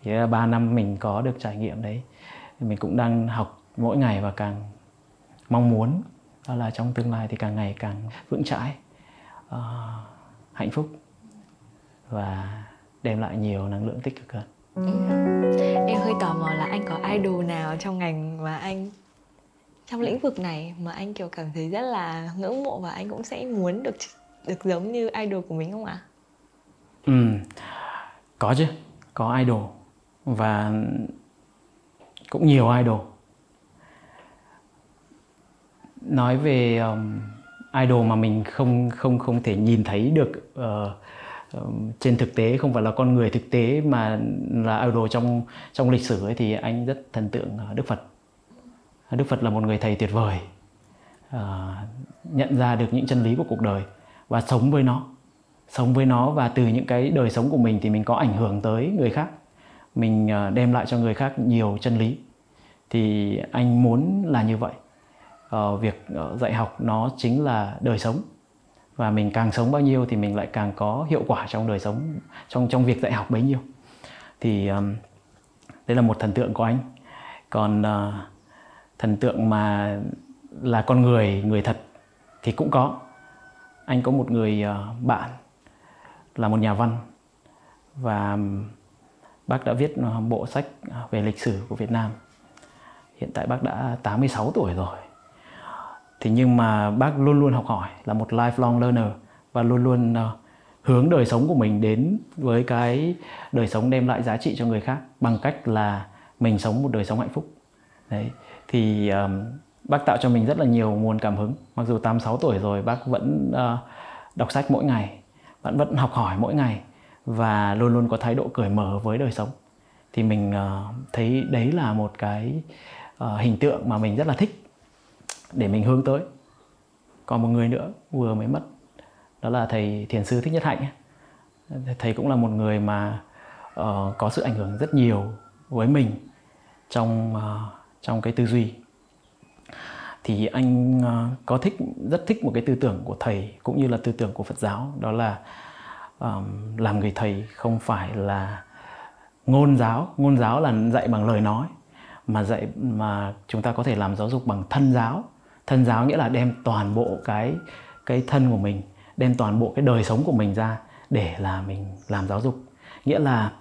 Thì là ba năm mình có được trải nghiệm đấy. Mình cũng đang học mỗi ngày và càng mong muốn đó là trong tương lai thì càng ngày càng vững chãi uh, hạnh phúc và đem lại nhiều năng lượng tích cực hơn ừ. em hơi tò mò là anh có idol nào trong ngành mà anh trong lĩnh vực này mà anh kiểu cảm thấy rất là ngưỡng mộ và anh cũng sẽ muốn được được giống như idol của mình không ạ? À? Ừ, có chứ, có idol và cũng nhiều idol nói về um, idol mà mình không không không thể nhìn thấy được uh, um, trên thực tế không phải là con người thực tế mà là idol trong trong lịch sử ấy thì anh rất thần tượng ờ, Đức Phật. Đức Phật là một người thầy tuyệt vời uh, nhận ra được những chân lý của cuộc đời và sống với nó sống với nó và từ những cái đời sống của mình thì mình có ảnh hưởng tới người khác. Mình uh, đem lại cho người khác nhiều chân lý. Thì anh muốn là như vậy. Ờ, việc uh, dạy học nó chính là đời sống. Và mình càng sống bao nhiêu thì mình lại càng có hiệu quả trong đời sống trong trong việc dạy học bấy nhiêu. Thì um, đây là một thần tượng của anh. Còn uh, thần tượng mà là con người người thật thì cũng có. Anh có một người uh, bạn là một nhà văn và bác đã viết bộ sách về lịch sử của Việt Nam. Hiện tại bác đã 86 tuổi rồi thì nhưng mà bác luôn luôn học hỏi là một lifelong learner và luôn luôn uh, hướng đời sống của mình đến với cái đời sống đem lại giá trị cho người khác bằng cách là mình sống một đời sống hạnh phúc. Đấy thì um, bác tạo cho mình rất là nhiều nguồn cảm hứng. Mặc dù 86 tuổi rồi bác vẫn uh, đọc sách mỗi ngày bạn vẫn học hỏi mỗi ngày và luôn luôn có thái độ cởi mở với đời sống. Thì mình uh, thấy đấy là một cái uh, hình tượng mà mình rất là thích để mình hướng tới. Còn một người nữa vừa mới mất đó là thầy thiền sư thích nhất hạnh thầy cũng là một người mà uh, có sự ảnh hưởng rất nhiều với mình trong uh, trong cái tư duy. Thì anh uh, có thích rất thích một cái tư tưởng của thầy cũng như là tư tưởng của Phật giáo đó là um, làm người thầy không phải là ngôn giáo. Ngôn giáo là dạy bằng lời nói mà dạy mà chúng ta có thể làm giáo dục bằng thân giáo thân giáo nghĩa là đem toàn bộ cái cái thân của mình đem toàn bộ cái đời sống của mình ra để là mình làm giáo dục. Nghĩa là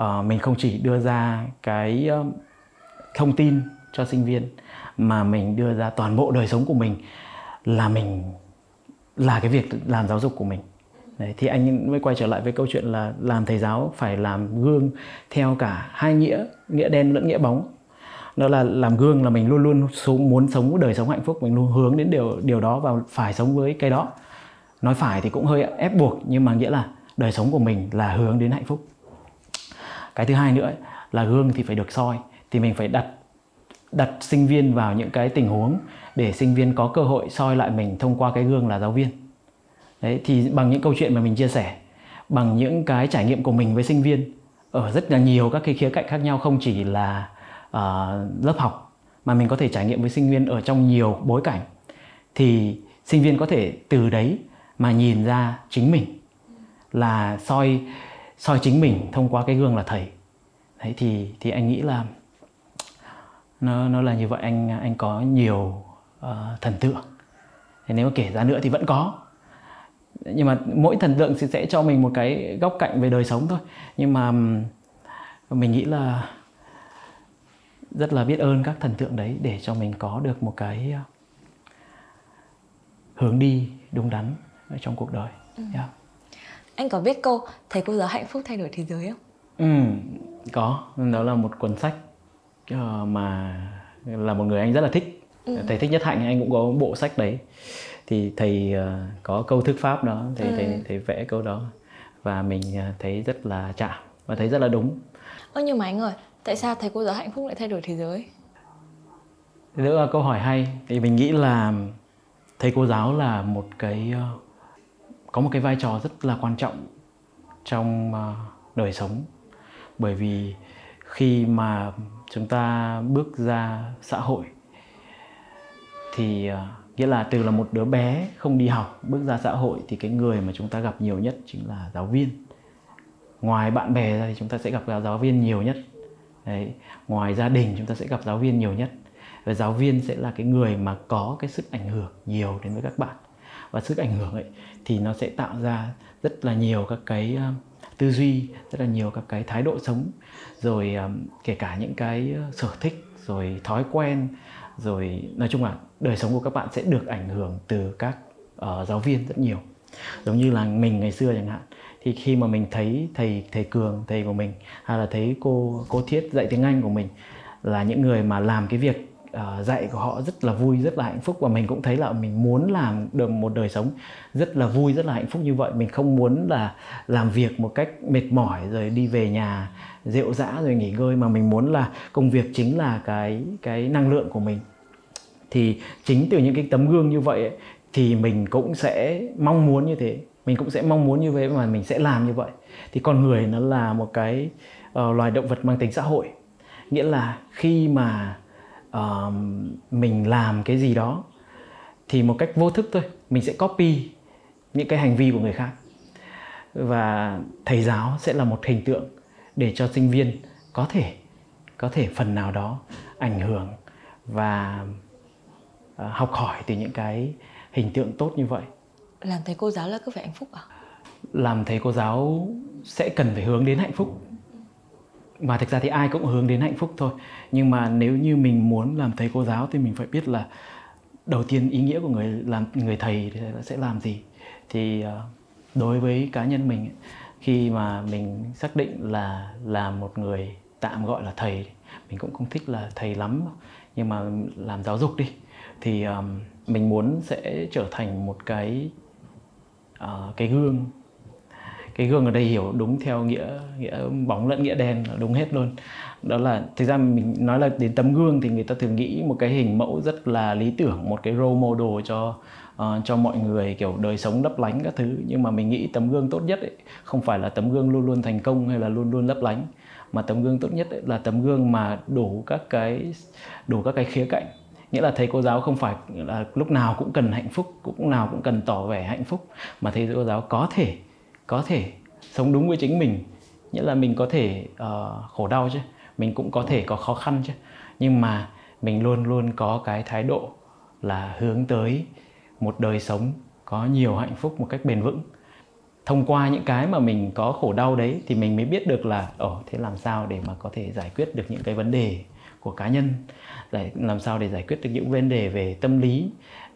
uh, mình không chỉ đưa ra cái uh, thông tin cho sinh viên mà mình đưa ra toàn bộ đời sống của mình là mình là cái việc làm giáo dục của mình. Đấy, thì anh mới quay trở lại với câu chuyện là làm thầy giáo phải làm gương theo cả hai nghĩa nghĩa đen lẫn nghĩa bóng đó là làm gương là mình luôn luôn muốn sống, đời sống hạnh phúc, mình luôn hướng đến điều điều đó và phải sống với cái đó. Nói phải thì cũng hơi ép buộc, nhưng mà nghĩa là đời sống của mình là hướng đến hạnh phúc. Cái thứ hai nữa là gương thì phải được soi, thì mình phải đặt đặt sinh viên vào những cái tình huống để sinh viên có cơ hội soi lại mình thông qua cái gương là giáo viên. Đấy, thì bằng những câu chuyện mà mình chia sẻ, bằng những cái trải nghiệm của mình với sinh viên, ở rất là nhiều các cái khía cạnh khác nhau, không chỉ là Ờ, lớp học mà mình có thể trải nghiệm với sinh viên ở trong nhiều bối cảnh thì sinh viên có thể từ đấy mà nhìn ra chính mình là soi soi chính mình thông qua cái gương là thầy. Đấy thì thì anh nghĩ là nó nó là như vậy. Anh anh có nhiều uh, thần tượng. Thì nếu mà kể ra nữa thì vẫn có. Nhưng mà mỗi thần tượng sẽ cho mình một cái góc cạnh về đời sống thôi. Nhưng mà mình nghĩ là rất là biết ơn các thần tượng đấy để cho mình có được một cái ờ, hướng đi đúng đắn trong cuộc đời. Ừ. Yeah. Anh có biết câu thầy cô giáo hạnh phúc thay đổi thế giới không? Ừ, có. Đó là một cuốn sách uh, mà là một người anh rất là thích. Ừ. Thầy thích nhất hạnh anh cũng có bộ sách đấy. Thì thầy uh, có câu thức pháp đó, thầy, ừ. thầy thầy vẽ câu đó và mình thấy rất là chạm và thấy rất là đúng. Ơ nhưng mà anh ơi, tại sao thầy cô giáo hạnh phúc lại thay đổi thế giới? Đó là câu hỏi hay. Thì mình nghĩ là thầy cô giáo là một cái ờ, có một cái vai trò rất là quan trọng trong ờ, đời sống bởi vì khi mà chúng ta bước ra xã hội thì ờ, nghĩa là từ là một đứa bé không đi học, bước ra xã hội thì cái người mà chúng ta gặp nhiều nhất chính là giáo viên ngoài bạn bè ra thì chúng ta sẽ gặp giáo viên nhiều nhất Đấy. ngoài gia đình chúng ta sẽ gặp giáo viên nhiều nhất. Và giáo viên sẽ là cái người mà có cái sức ảnh hưởng nhiều đến với các bạn. Và sức ảnh hưởng ấy thì nó sẽ tạo ra rất là nhiều các cái ờ, tư duy rất là nhiều các cái thái độ sống. Rồi ờ, kể cả những cái ờ, sở thích rồi thói quen rồi nói chung là đời sống của các bạn sẽ được ảnh hưởng từ các uh, giáo viên rất nhiều. Giống như là mình ngày xưa chẳng hạn thì khi mà mình thấy thầy thầy cường thầy của mình hay là thấy cô cô thiết dạy tiếng anh của mình là những người mà làm cái việc uh, dạy của họ rất là vui rất là hạnh phúc và mình cũng thấy là mình muốn làm được một đời sống rất là vui rất là hạnh phúc như vậy. Mình không muốn là làm việc một cách mệt mỏi rồi đi về nhà rượu dã rồi nghỉ ngơi mà mình muốn là công việc chính là cái cái năng lượng của mình. Thì chính từ những cái tấm gương như vậy ấy, thì mình cũng sẽ mong muốn như thế mình cũng sẽ mong muốn như vậy mà mình sẽ làm như vậy. Thì con người nó là một cái uh, loài động vật mang tính xã hội. Nghĩa là khi mà uh, mình làm cái gì đó thì một cách vô thức thôi mình sẽ copy những cái hành vi của người khác. Và thầy giáo sẽ là một hình tượng để cho sinh viên có thể có thể phần nào đó ảnh hưởng và uh, học hỏi từ những cái hình tượng tốt như vậy làm thầy cô giáo là cứ phải hạnh phúc à? Làm thầy cô giáo sẽ cần phải hướng đến hạnh phúc. Mà thực ra thì ai cũng hướng đến hạnh phúc thôi. Nhưng mà nếu như mình muốn làm thầy cô giáo thì mình phải biết là đầu tiên ý nghĩa của người làm người thầy sẽ làm gì. Thì ờ, đối với cá nhân mình khi mà mình xác định là làm một người tạm gọi là thầy mình cũng không thích là thầy lắm. Nhưng mà làm giáo dục đi thì um, mình muốn sẽ trở thành một cái uh, cái gương. Cái gương ở đây hiểu đúng theo nghĩa nghĩa bóng lẫn nghĩa đen là đúng hết luôn. Đó là thực ra mình nói là đến tấm gương thì người ta thường nghĩ một cái hình mẫu rất là lý tưởng một cái role model cho uh, cho mọi người kiểu đời sống lấp lánh các thứ. Nhưng mà mình nghĩ tấm gương tốt nhất ấy, không phải là tấm gương luôn luôn thành công hay là luôn luôn lấp lánh mà tấm gương tốt nhất ấy là tấm gương mà đủ các cái đủ các cái khía cạnh nghĩa là thầy cô giáo không phải là lúc nào cũng cần hạnh phúc cũng nào cũng cần tỏ vẻ hạnh phúc mà thầy cô giáo có thể có thể sống đúng với chính mình. Nghĩa là mình có thể uh, khổ đau chứ mình cũng có thể có khó khăn chứ. Nhưng mà mình luôn luôn có cái thái độ là hướng tới một đời sống có nhiều hạnh phúc một cách bền vững. Thông qua những cái mà mình có khổ đau đấy thì mình mới biết được là ồ thế làm sao để mà có thể giải quyết được những cái vấn đề của cá nhân để làm sao để giải quyết được những vấn đề về tâm lý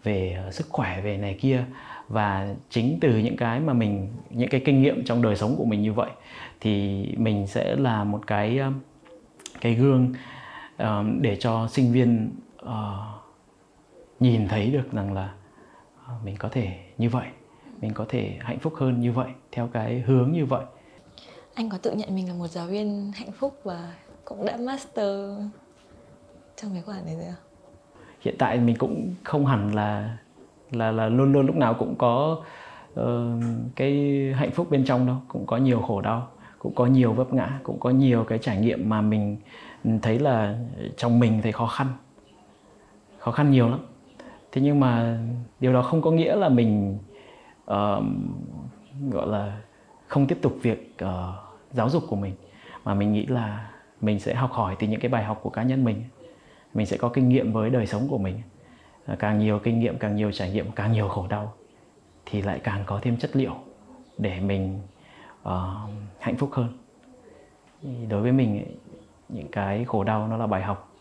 về ờ, sức khỏe về này kia. Và chính từ những cái mà mình những cái kinh nghiệm trong đời sống của mình như vậy thì mình sẽ là một cái ờ, cái gương uh, để cho sinh viên uh, nhìn thấy được rằng là uh, mình có thể như vậy mình có thể hạnh phúc hơn như vậy theo cái hướng như vậy. Anh có tự nhận mình là một giáo viên hạnh phúc và cũng đã master trong cái khoản đấy rồi hiện tại mình cũng không hẳn là là là luôn luôn lúc nào cũng có uh, cái hạnh phúc bên trong đâu. Cũng có nhiều khổ đau cũng có nhiều vấp ngã cũng có nhiều cái trải nghiệm mà mình thấy là trong mình thấy khó khăn. Khó khăn nhiều lắm. Thế nhưng mà điều đó không có nghĩa là mình uh, gọi là không tiếp tục việc uh, giáo dục của mình mà mình nghĩ là mình sẽ học hỏi từ những cái bài học của cá nhân mình mình sẽ có kinh nghiệm với đời sống của mình. Càng nhiều kinh nghiệm càng nhiều trải nghiệm càng nhiều khổ đau thì lại càng có thêm chất liệu để mình uh, hạnh phúc hơn. Đối với mình những cái khổ đau nó là bài học.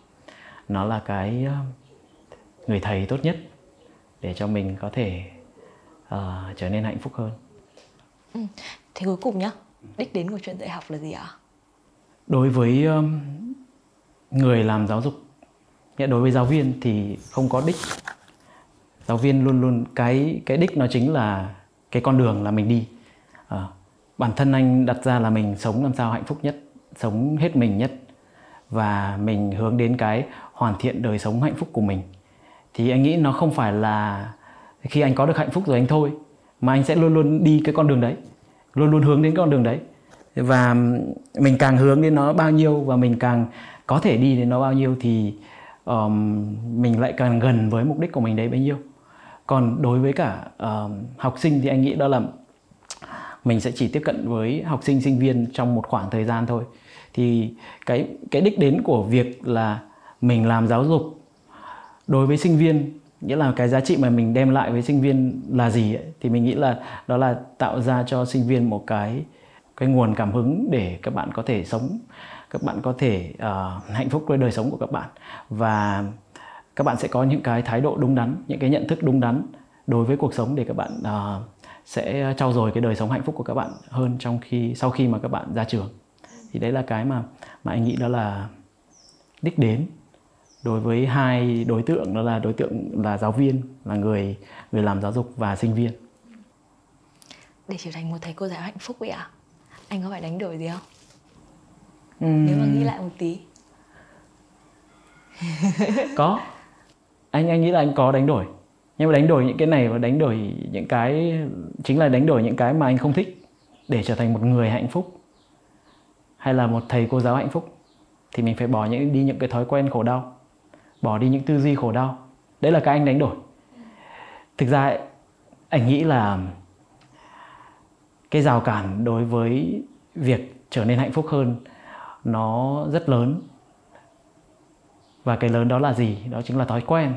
Nó là cái người thầy tốt nhất để cho mình có thể uh, trở nên hạnh phúc hơn. Ừ. thế cuối cùng nhá đích đến của chuyện dạy học là gì ạ? Đối với um, người làm giáo dục đối với giáo viên thì không có đích. Giáo viên luôn luôn cái cái đích nó chính là cái con đường là mình đi. À, bản thân anh đặt ra là mình sống làm sao hạnh phúc nhất sống hết mình nhất và mình hướng đến cái hoàn thiện đời sống hạnh phúc của mình. Thì anh nghĩ nó không phải là khi anh có được hạnh phúc rồi anh thôi mà anh sẽ luôn luôn đi cái con đường đấy luôn luôn hướng đến con đường đấy. Và mình càng hướng đến nó bao nhiêu và mình càng có thể đi đến nó bao nhiêu thì um, mình lại càng gần với mục đích của mình đấy bấy nhiêu. Còn đối với cả uh, học sinh thì anh nghĩ đó là mình sẽ chỉ tiếp cận với học sinh sinh viên trong một khoảng thời gian thôi. Thì cái cái đích đến của việc là mình làm giáo dục đối với sinh viên nghĩa là cái giá trị mà mình đem lại với sinh viên là gì ấy, thì mình nghĩ là đó là tạo ra cho sinh viên một cái cái nguồn cảm hứng để các bạn có thể sống các bạn có thể uh, hạnh phúc với đời sống của các bạn. Và các bạn sẽ có những cái thái độ đúng đắn những cái nhận thức đúng đắn đối với cuộc sống để các bạn uh, sẽ trau dồi cái đời sống hạnh phúc của các bạn hơn trong khi sau khi mà các bạn ra trường. Thì đấy là cái mà mà anh nghĩ đó là đích đến đối với hai đối tượng đó là đối tượng là giáo viên là người người làm giáo dục và sinh viên. Để trở thành một thầy cô giáo hạnh phúc vậy ạ. À? anh có phải đánh đổi gì không? Uhm... nếu mà nghĩ lại một tí. Có. Anh anh nghĩ là anh có đánh đổi. Nhưng mà đánh đổi những cái này và đánh đổi những cái chính là đánh đổi những cái mà anh không thích để trở thành một người hạnh phúc. Hay là một thầy cô giáo hạnh phúc. Thì mình phải bỏ những đi những cái thói quen khổ đau. Bỏ đi những tư duy khổ đau. Đấy là cái anh đánh đổi. Thực ra anh nghĩ là cái rào cản đối với việc trở nên hạnh phúc hơn nó rất lớn. Và cái lớn đó là gì? Đó chính là thói quen.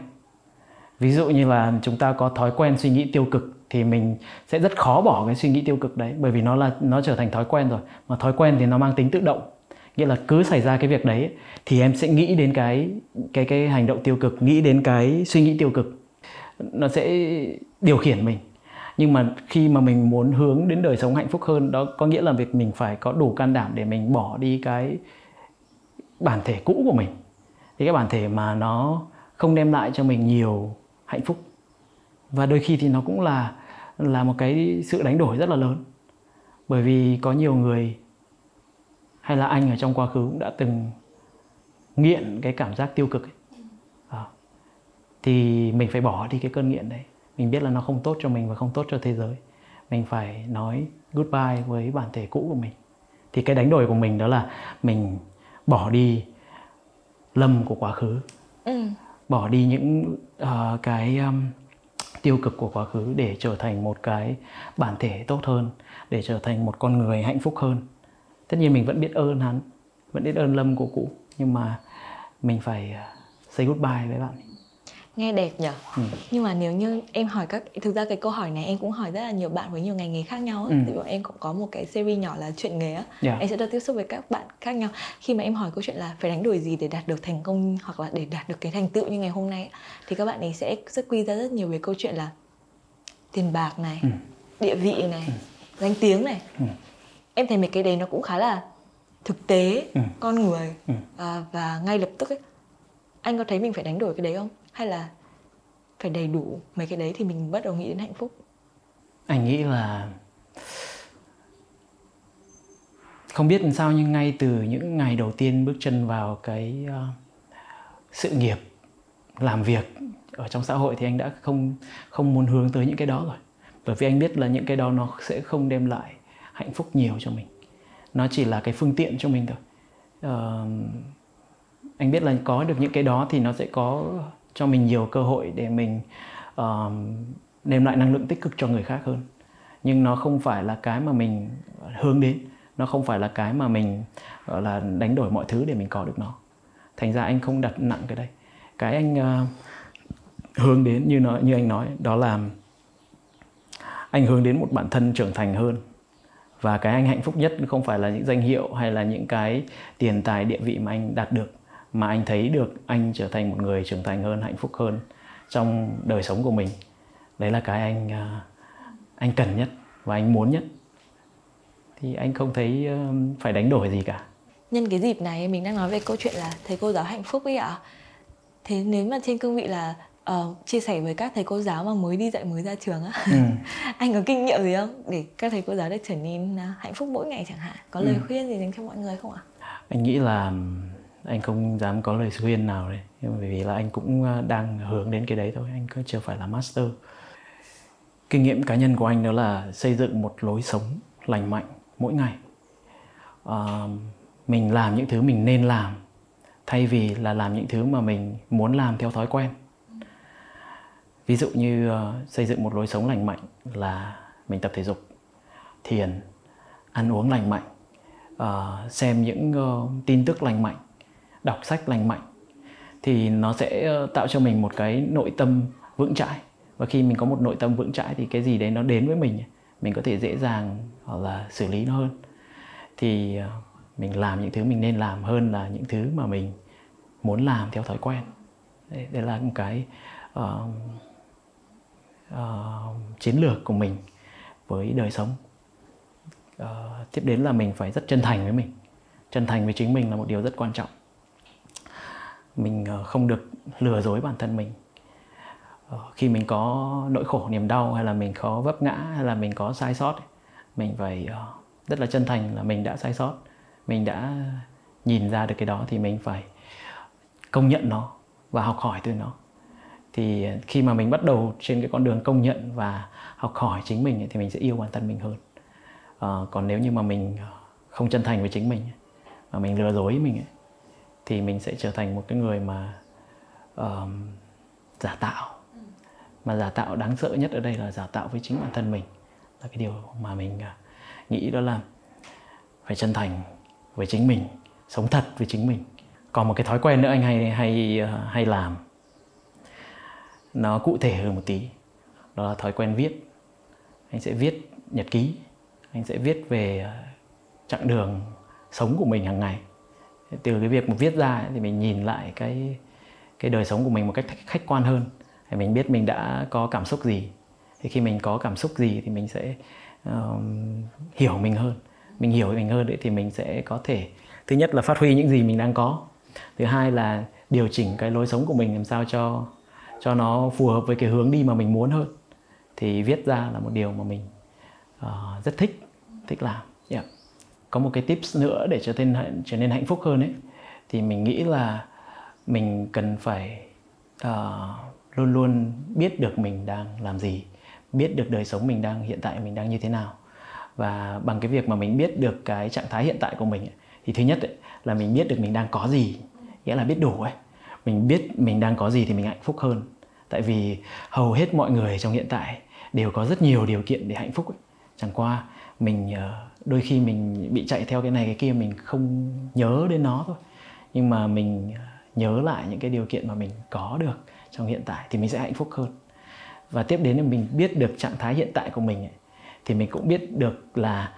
Ví dụ như là chúng ta có thói quen suy nghĩ tiêu cực thì mình sẽ rất khó bỏ cái suy nghĩ tiêu cực đấy, bởi vì nó là, nó trở thành thói quen rồi. Mà thói quen thì nó mang tính tự động. Nghĩa là cứ xảy ra cái việc đấy thì em sẽ nghĩ đến cái cái cái hành động tiêu cực, nghĩ đến cái suy nghĩ tiêu cực. Nó sẽ điều khiển mình nhưng mà khi mà mình muốn hướng đến đời sống hạnh phúc hơn đó có nghĩa là việc mình phải có đủ can đảm để mình bỏ đi cái bản thể cũ của mình. Thì cái bản thể mà nó không đem lại cho mình nhiều hạnh phúc. Và đôi khi thì nó cũng là là một cái sự đánh đổi rất là lớn. Bởi vì có nhiều người hay là anh ở trong quá khứ cũng đã từng nghiện cái cảm giác tiêu cực ấy. À, thì mình phải bỏ đi cái cơn nghiện đấy mình biết là nó không tốt cho mình và không tốt cho thế giới. Mình phải nói goodbye với bản thể cũ của mình. Thì cái đánh đổi của mình đó là mình bỏ đi lâm của quá khứ. Ừ. bỏ đi những uh, cái um, tiêu cực của quá khứ để trở thành một cái bản thể tốt hơn để trở thành một con người hạnh phúc hơn. Tất nhiên mình vẫn biết ơn hắn vẫn biết ơn lâm của cũ nhưng mà mình phải ờ, say goodbye với bạn nghe đẹp nhở ừ. nhưng mà nếu như em hỏi các thực ra cái câu hỏi này em cũng hỏi rất là nhiều bạn với nhiều ngành nghề khác nhau ừ. thì bọn em cũng có một cái series nhỏ là chuyện nghề á yeah. Dạ. em sẽ được tiếp xúc với các bạn khác nhau khi mà em hỏi câu chuyện là phải đánh đổi gì để đạt được thành công hoặc là để đạt được cái thành tựu như ngày hôm nay thì các bạn ấy sẽ rất quy ra rất nhiều về câu chuyện là tiền bạc này ừ. địa vị này ừ. danh tiếng này ừ. em thấy mấy cái đấy nó cũng khá là thực tế ừ. con người ừ. à, và ngay lập tức ấy anh có thấy mình phải đánh đổi cái đấy không hay là phải đầy đủ mấy cái đấy thì mình bắt đầu nghĩ đến hạnh phúc? Anh nghĩ là không biết làm sao nhưng ngay từ những ngày đầu tiên bước chân vào cái uh, sự nghiệp làm việc ở trong xã hội thì anh đã không không muốn hướng tới những cái đó rồi. Bởi vì anh biết là những cái đó nó sẽ không đem lại hạnh phúc nhiều cho mình. Nó chỉ là cái phương tiện cho mình thôi. Uh, anh biết là có được những cái đó thì nó sẽ có cho mình nhiều cơ hội để mình uh, đem lại năng lượng tích cực cho người khác hơn. Nhưng nó không phải là cái mà mình hướng đến. Nó không phải là cái mà mình gọi là đánh đổi mọi thứ để mình có được nó. Thành ra anh không đặt nặng cái đây. Cái anh uh, hướng đến như nó như anh nói đó là anh hướng đến một bản thân trưởng thành hơn. Và cái anh hạnh phúc nhất không phải là những danh hiệu hay là những cái tiền tài địa vị mà anh đạt được mà anh thấy được anh trở thành một người trưởng thành hơn hạnh phúc hơn trong đời sống của mình. Đấy là cái anh à, anh cần nhất và anh muốn nhất. Thì anh không thấy phải đánh đổi gì cả. Nhân cái dịp này mình đang nói về câu chuyện là thầy cô giáo hạnh phúc ấy ạ. Thế nếu mà trên cương vị là uh, chia sẻ với các thầy cô giáo mà mới đi dạy mới ra trường á ừ. anh có kinh nghiệm gì không? Để các thầy cô giáo được trở nên uh, hạnh phúc mỗi ngày chẳng hạn. Có lời ừ. khuyên gì dành cho mọi người không ạ? Anh nghĩ là anh không dám có lời khuyên nào đấy. Nhưng bởi vì là anh cũng ờ, đang hướng đến cái đấy thôi anh cứ chưa phải là master. Kinh nghiệm cá nhân của anh đó là xây dựng một lối sống lành mạnh mỗi ngày. À, mình làm những thứ mình nên làm thay vì là làm những thứ mà mình muốn làm theo thói quen. Ví dụ như uh, xây dựng một lối sống lành mạnh là mình tập thể dục thiền ăn uống lành mạnh uh, xem những uh, tin tức lành mạnh đọc sách lành mạnh thì nó sẽ ờ, tạo cho mình một cái nội tâm vững chãi. Và khi mình có một nội tâm vững chãi thì cái gì đấy nó đến với mình mình có thể dễ dàng hoặc là xử lý nó hơn. Thì ờ, mình làm những thứ mình nên làm hơn là những thứ mà mình muốn làm theo thói quen. Đấy, đấy là một cái uh, uh, chiến lược của mình với đời sống. Uh, tiếp đến là mình phải rất chân thành với mình. Chân thành với chính mình là một điều rất quan trọng mình ờ, không được lừa dối bản thân mình. Ờ, khi mình có nỗi khổ niềm đau hay là mình có vấp ngã hay là mình có sai sót mình phải ờ, rất là chân thành là mình đã sai sót. Mình đã nhìn ra được cái đó thì mình phải công nhận nó và học hỏi từ nó. Thì khi mà mình bắt đầu trên cái con đường công nhận và học hỏi chính mình thì mình sẽ yêu bản thân mình hơn. À, còn nếu như mà mình không chân thành với chính mình mà mình lừa dối mình thì mình sẽ trở thành một cái người mà uh, giả tạo. Mà giả tạo đáng sợ nhất ở đây là giả tạo với chính bản thân mình. Là cái điều mà mình à, nghĩ đó là phải chân thành với chính mình sống thật với chính mình. Còn một cái thói quen nữa anh hay hay à, hay làm nó cụ thể hơn một tí đó là thói quen viết. Anh sẽ viết nhật ký anh sẽ viết về à, chặng đường sống của mình hàng ngày từ cái việc mà viết ra thì mình nhìn lại cái cái đời sống của mình một cách khách quan hơn. Thì mình biết mình đã có cảm xúc gì. Thì khi mình có cảm xúc gì thì mình sẽ uh, hiểu mình hơn. Mình hiểu mình hơn đấy thì mình sẽ có thể thứ nhất là phát huy những gì mình đang có. Thứ hai là điều chỉnh cái lối sống của mình làm sao cho cho nó phù hợp với cái hướng đi mà mình muốn hơn. Thì viết ra là một điều mà mình uh, rất thích thích làm có một cái tips nữa để trở nên trở nên hạnh phúc hơn ấy thì mình nghĩ là mình cần phải uh, luôn luôn biết được mình đang làm gì biết được đời sống mình đang hiện tại mình đang như thế nào. Và bằng cái việc mà mình biết được cái trạng thái hiện tại của mình ấy, thì thứ nhất ấy, là mình biết được mình đang có gì nghĩa là biết đủ ấy. Mình biết mình đang có gì thì mình hạnh phúc hơn. Tại vì hầu hết mọi người trong hiện tại đều có rất nhiều điều kiện để hạnh phúc ấy. chẳng qua mình uh, đôi khi mình bị chạy theo cái này cái kia mình không nhớ đến nó thôi. Nhưng mà mình nhớ lại những cái điều kiện mà mình có được trong hiện tại thì mình sẽ hạnh phúc hơn. Và tiếp đến là mình biết được trạng thái hiện tại của mình ấy, thì mình cũng biết được là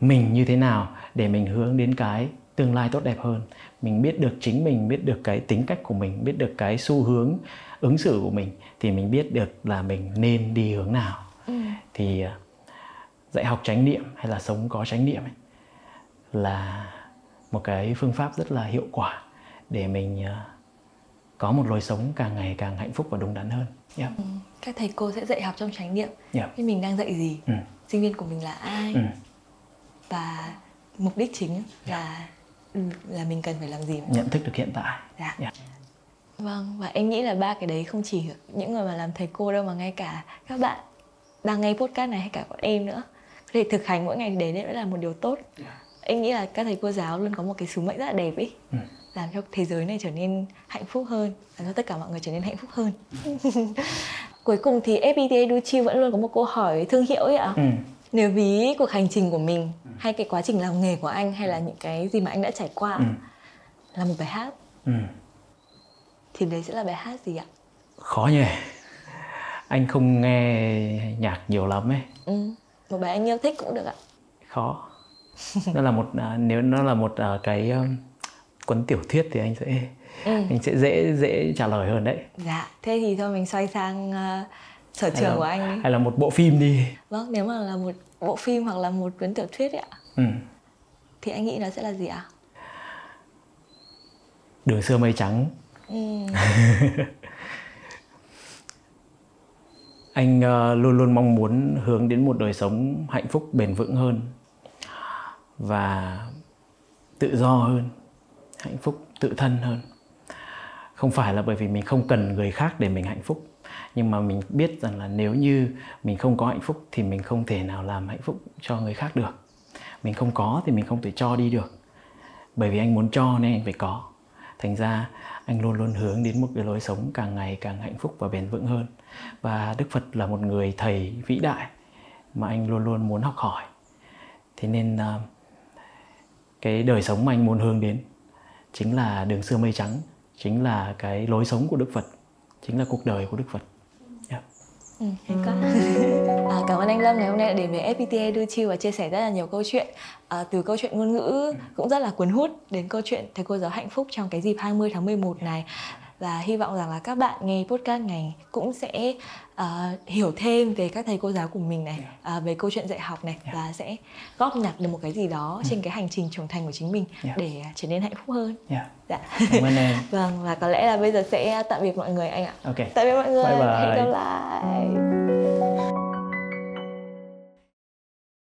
mình như thế nào để mình hướng đến cái tương lai tốt đẹp hơn. Mình biết được chính mình biết được cái tính cách của mình biết được cái xu hướng ứng xử của mình thì mình biết được là mình nên đi hướng nào. Ừ. thì à, dạy học chánh niệm hay là sống có chánh niệm ấy, là một cái phương pháp rất là hiệu quả để mình à, có một lối sống càng ngày càng hạnh phúc và đúng đắn hơn. Yeah. Ừ. Các thầy cô sẽ dạy học trong chánh niệm. Yeah. Thì mình đang dạy gì? Ừ. Sinh viên của mình là ai? Ừ. Và mục đích chính là ừ, là mình cần phải làm gì? Nhận thức được hiện tại. Dạ. Yeah. Vâng, và em nghĩ là ba cái đấy không chỉ những người mà làm thầy cô đâu mà ngay cả các bạn đang nghe podcast này hay cả bọn em nữa có thể thực hành mỗi ngày đến đấy là một điều tốt. Yeah. Em nghĩ là các thầy cô giáo luôn có một cái sứ mệnh rất là đẹp ấy. Ừ làm cho thế giới này trở nên hạnh phúc hơn làm cho tất cả mọi người trở nên hạnh phúc hơn cuối cùng thì FPT Duchi vẫn luôn có một câu hỏi thương hiệu ấy ạ ừ. nếu ví cuộc hành trình của mình ừ. hay cái quá trình làm nghề của anh hay là những cái gì mà anh đã trải qua ừ. là một bài hát ừ. thì đấy sẽ là bài hát gì ạ khó nhỉ anh không nghe nhạc nhiều lắm ấy ừ. Một bài anh yêu thích cũng được ạ. Khó. Nó là một à, nếu nó là một uh, cái um, cuốn tiểu thuyết thì anh sẽ ừ. anh sẽ dễ dễ trả lời hơn đấy. Dạ thế thì thôi mình xoay sang uh, sở trường là, của anh đi. hay là một bộ phim đi. Vâng nếu mà là một bộ phim hoặc là một cuốn tiểu thuyết ấy ạ. Ừ. thì anh nghĩ nó sẽ là gì ạ? Đường xưa mây trắng. Ừ. anh uh, luôn luôn mong muốn hướng đến một đời sống hạnh phúc bền vững hơn và tự do hơn hạnh phúc tự thân hơn. Không phải là bởi vì mình không cần người khác để mình hạnh phúc nhưng mà mình biết rằng là nếu như mình không có hạnh phúc thì mình không thể nào làm hạnh phúc cho người khác được. Mình không có thì mình không thể cho đi được. Bởi vì anh muốn cho nên anh phải có. Thành ra anh luôn luôn hướng đến một cái lối sống càng ngày càng hạnh phúc và bền vững hơn và đức phật là một người thầy vĩ đại mà anh luôn luôn muốn học hỏi. Thế nên à, cái đời sống mà anh muốn hướng đến chính là đường xưa mây trắng chính là cái lối sống của đức phật chính là cuộc đời của đức phật. Yeah. Ừ, à, cảm ơn anh Lâm ngày hôm nay đã đến với fpta đưa chiêu và chia sẻ rất là nhiều câu chuyện. À, từ câu chuyện ngôn ngữ cũng rất là cuốn hút đến câu chuyện thầy cô giáo hạnh phúc trong cái dịp 20 tháng 11 này và hy vọng rằng là các bạn nghe podcast này cũng sẽ uh, hiểu thêm về các thầy cô giáo của mình này uh, về câu chuyện dạy học này yeah. và sẽ góp nhặt được một cái gì đó ừ. trên cái hành trình trưởng thành của chính mình yeah. để trở nên hạnh phúc hơn. Yeah. Dạ. Cảm ơn em. vâng và có lẽ là bây giờ sẽ tạm biệt mọi người anh ạ. Ok. Tạm biệt mọi người. Bye bye. Hẹn gặp lại.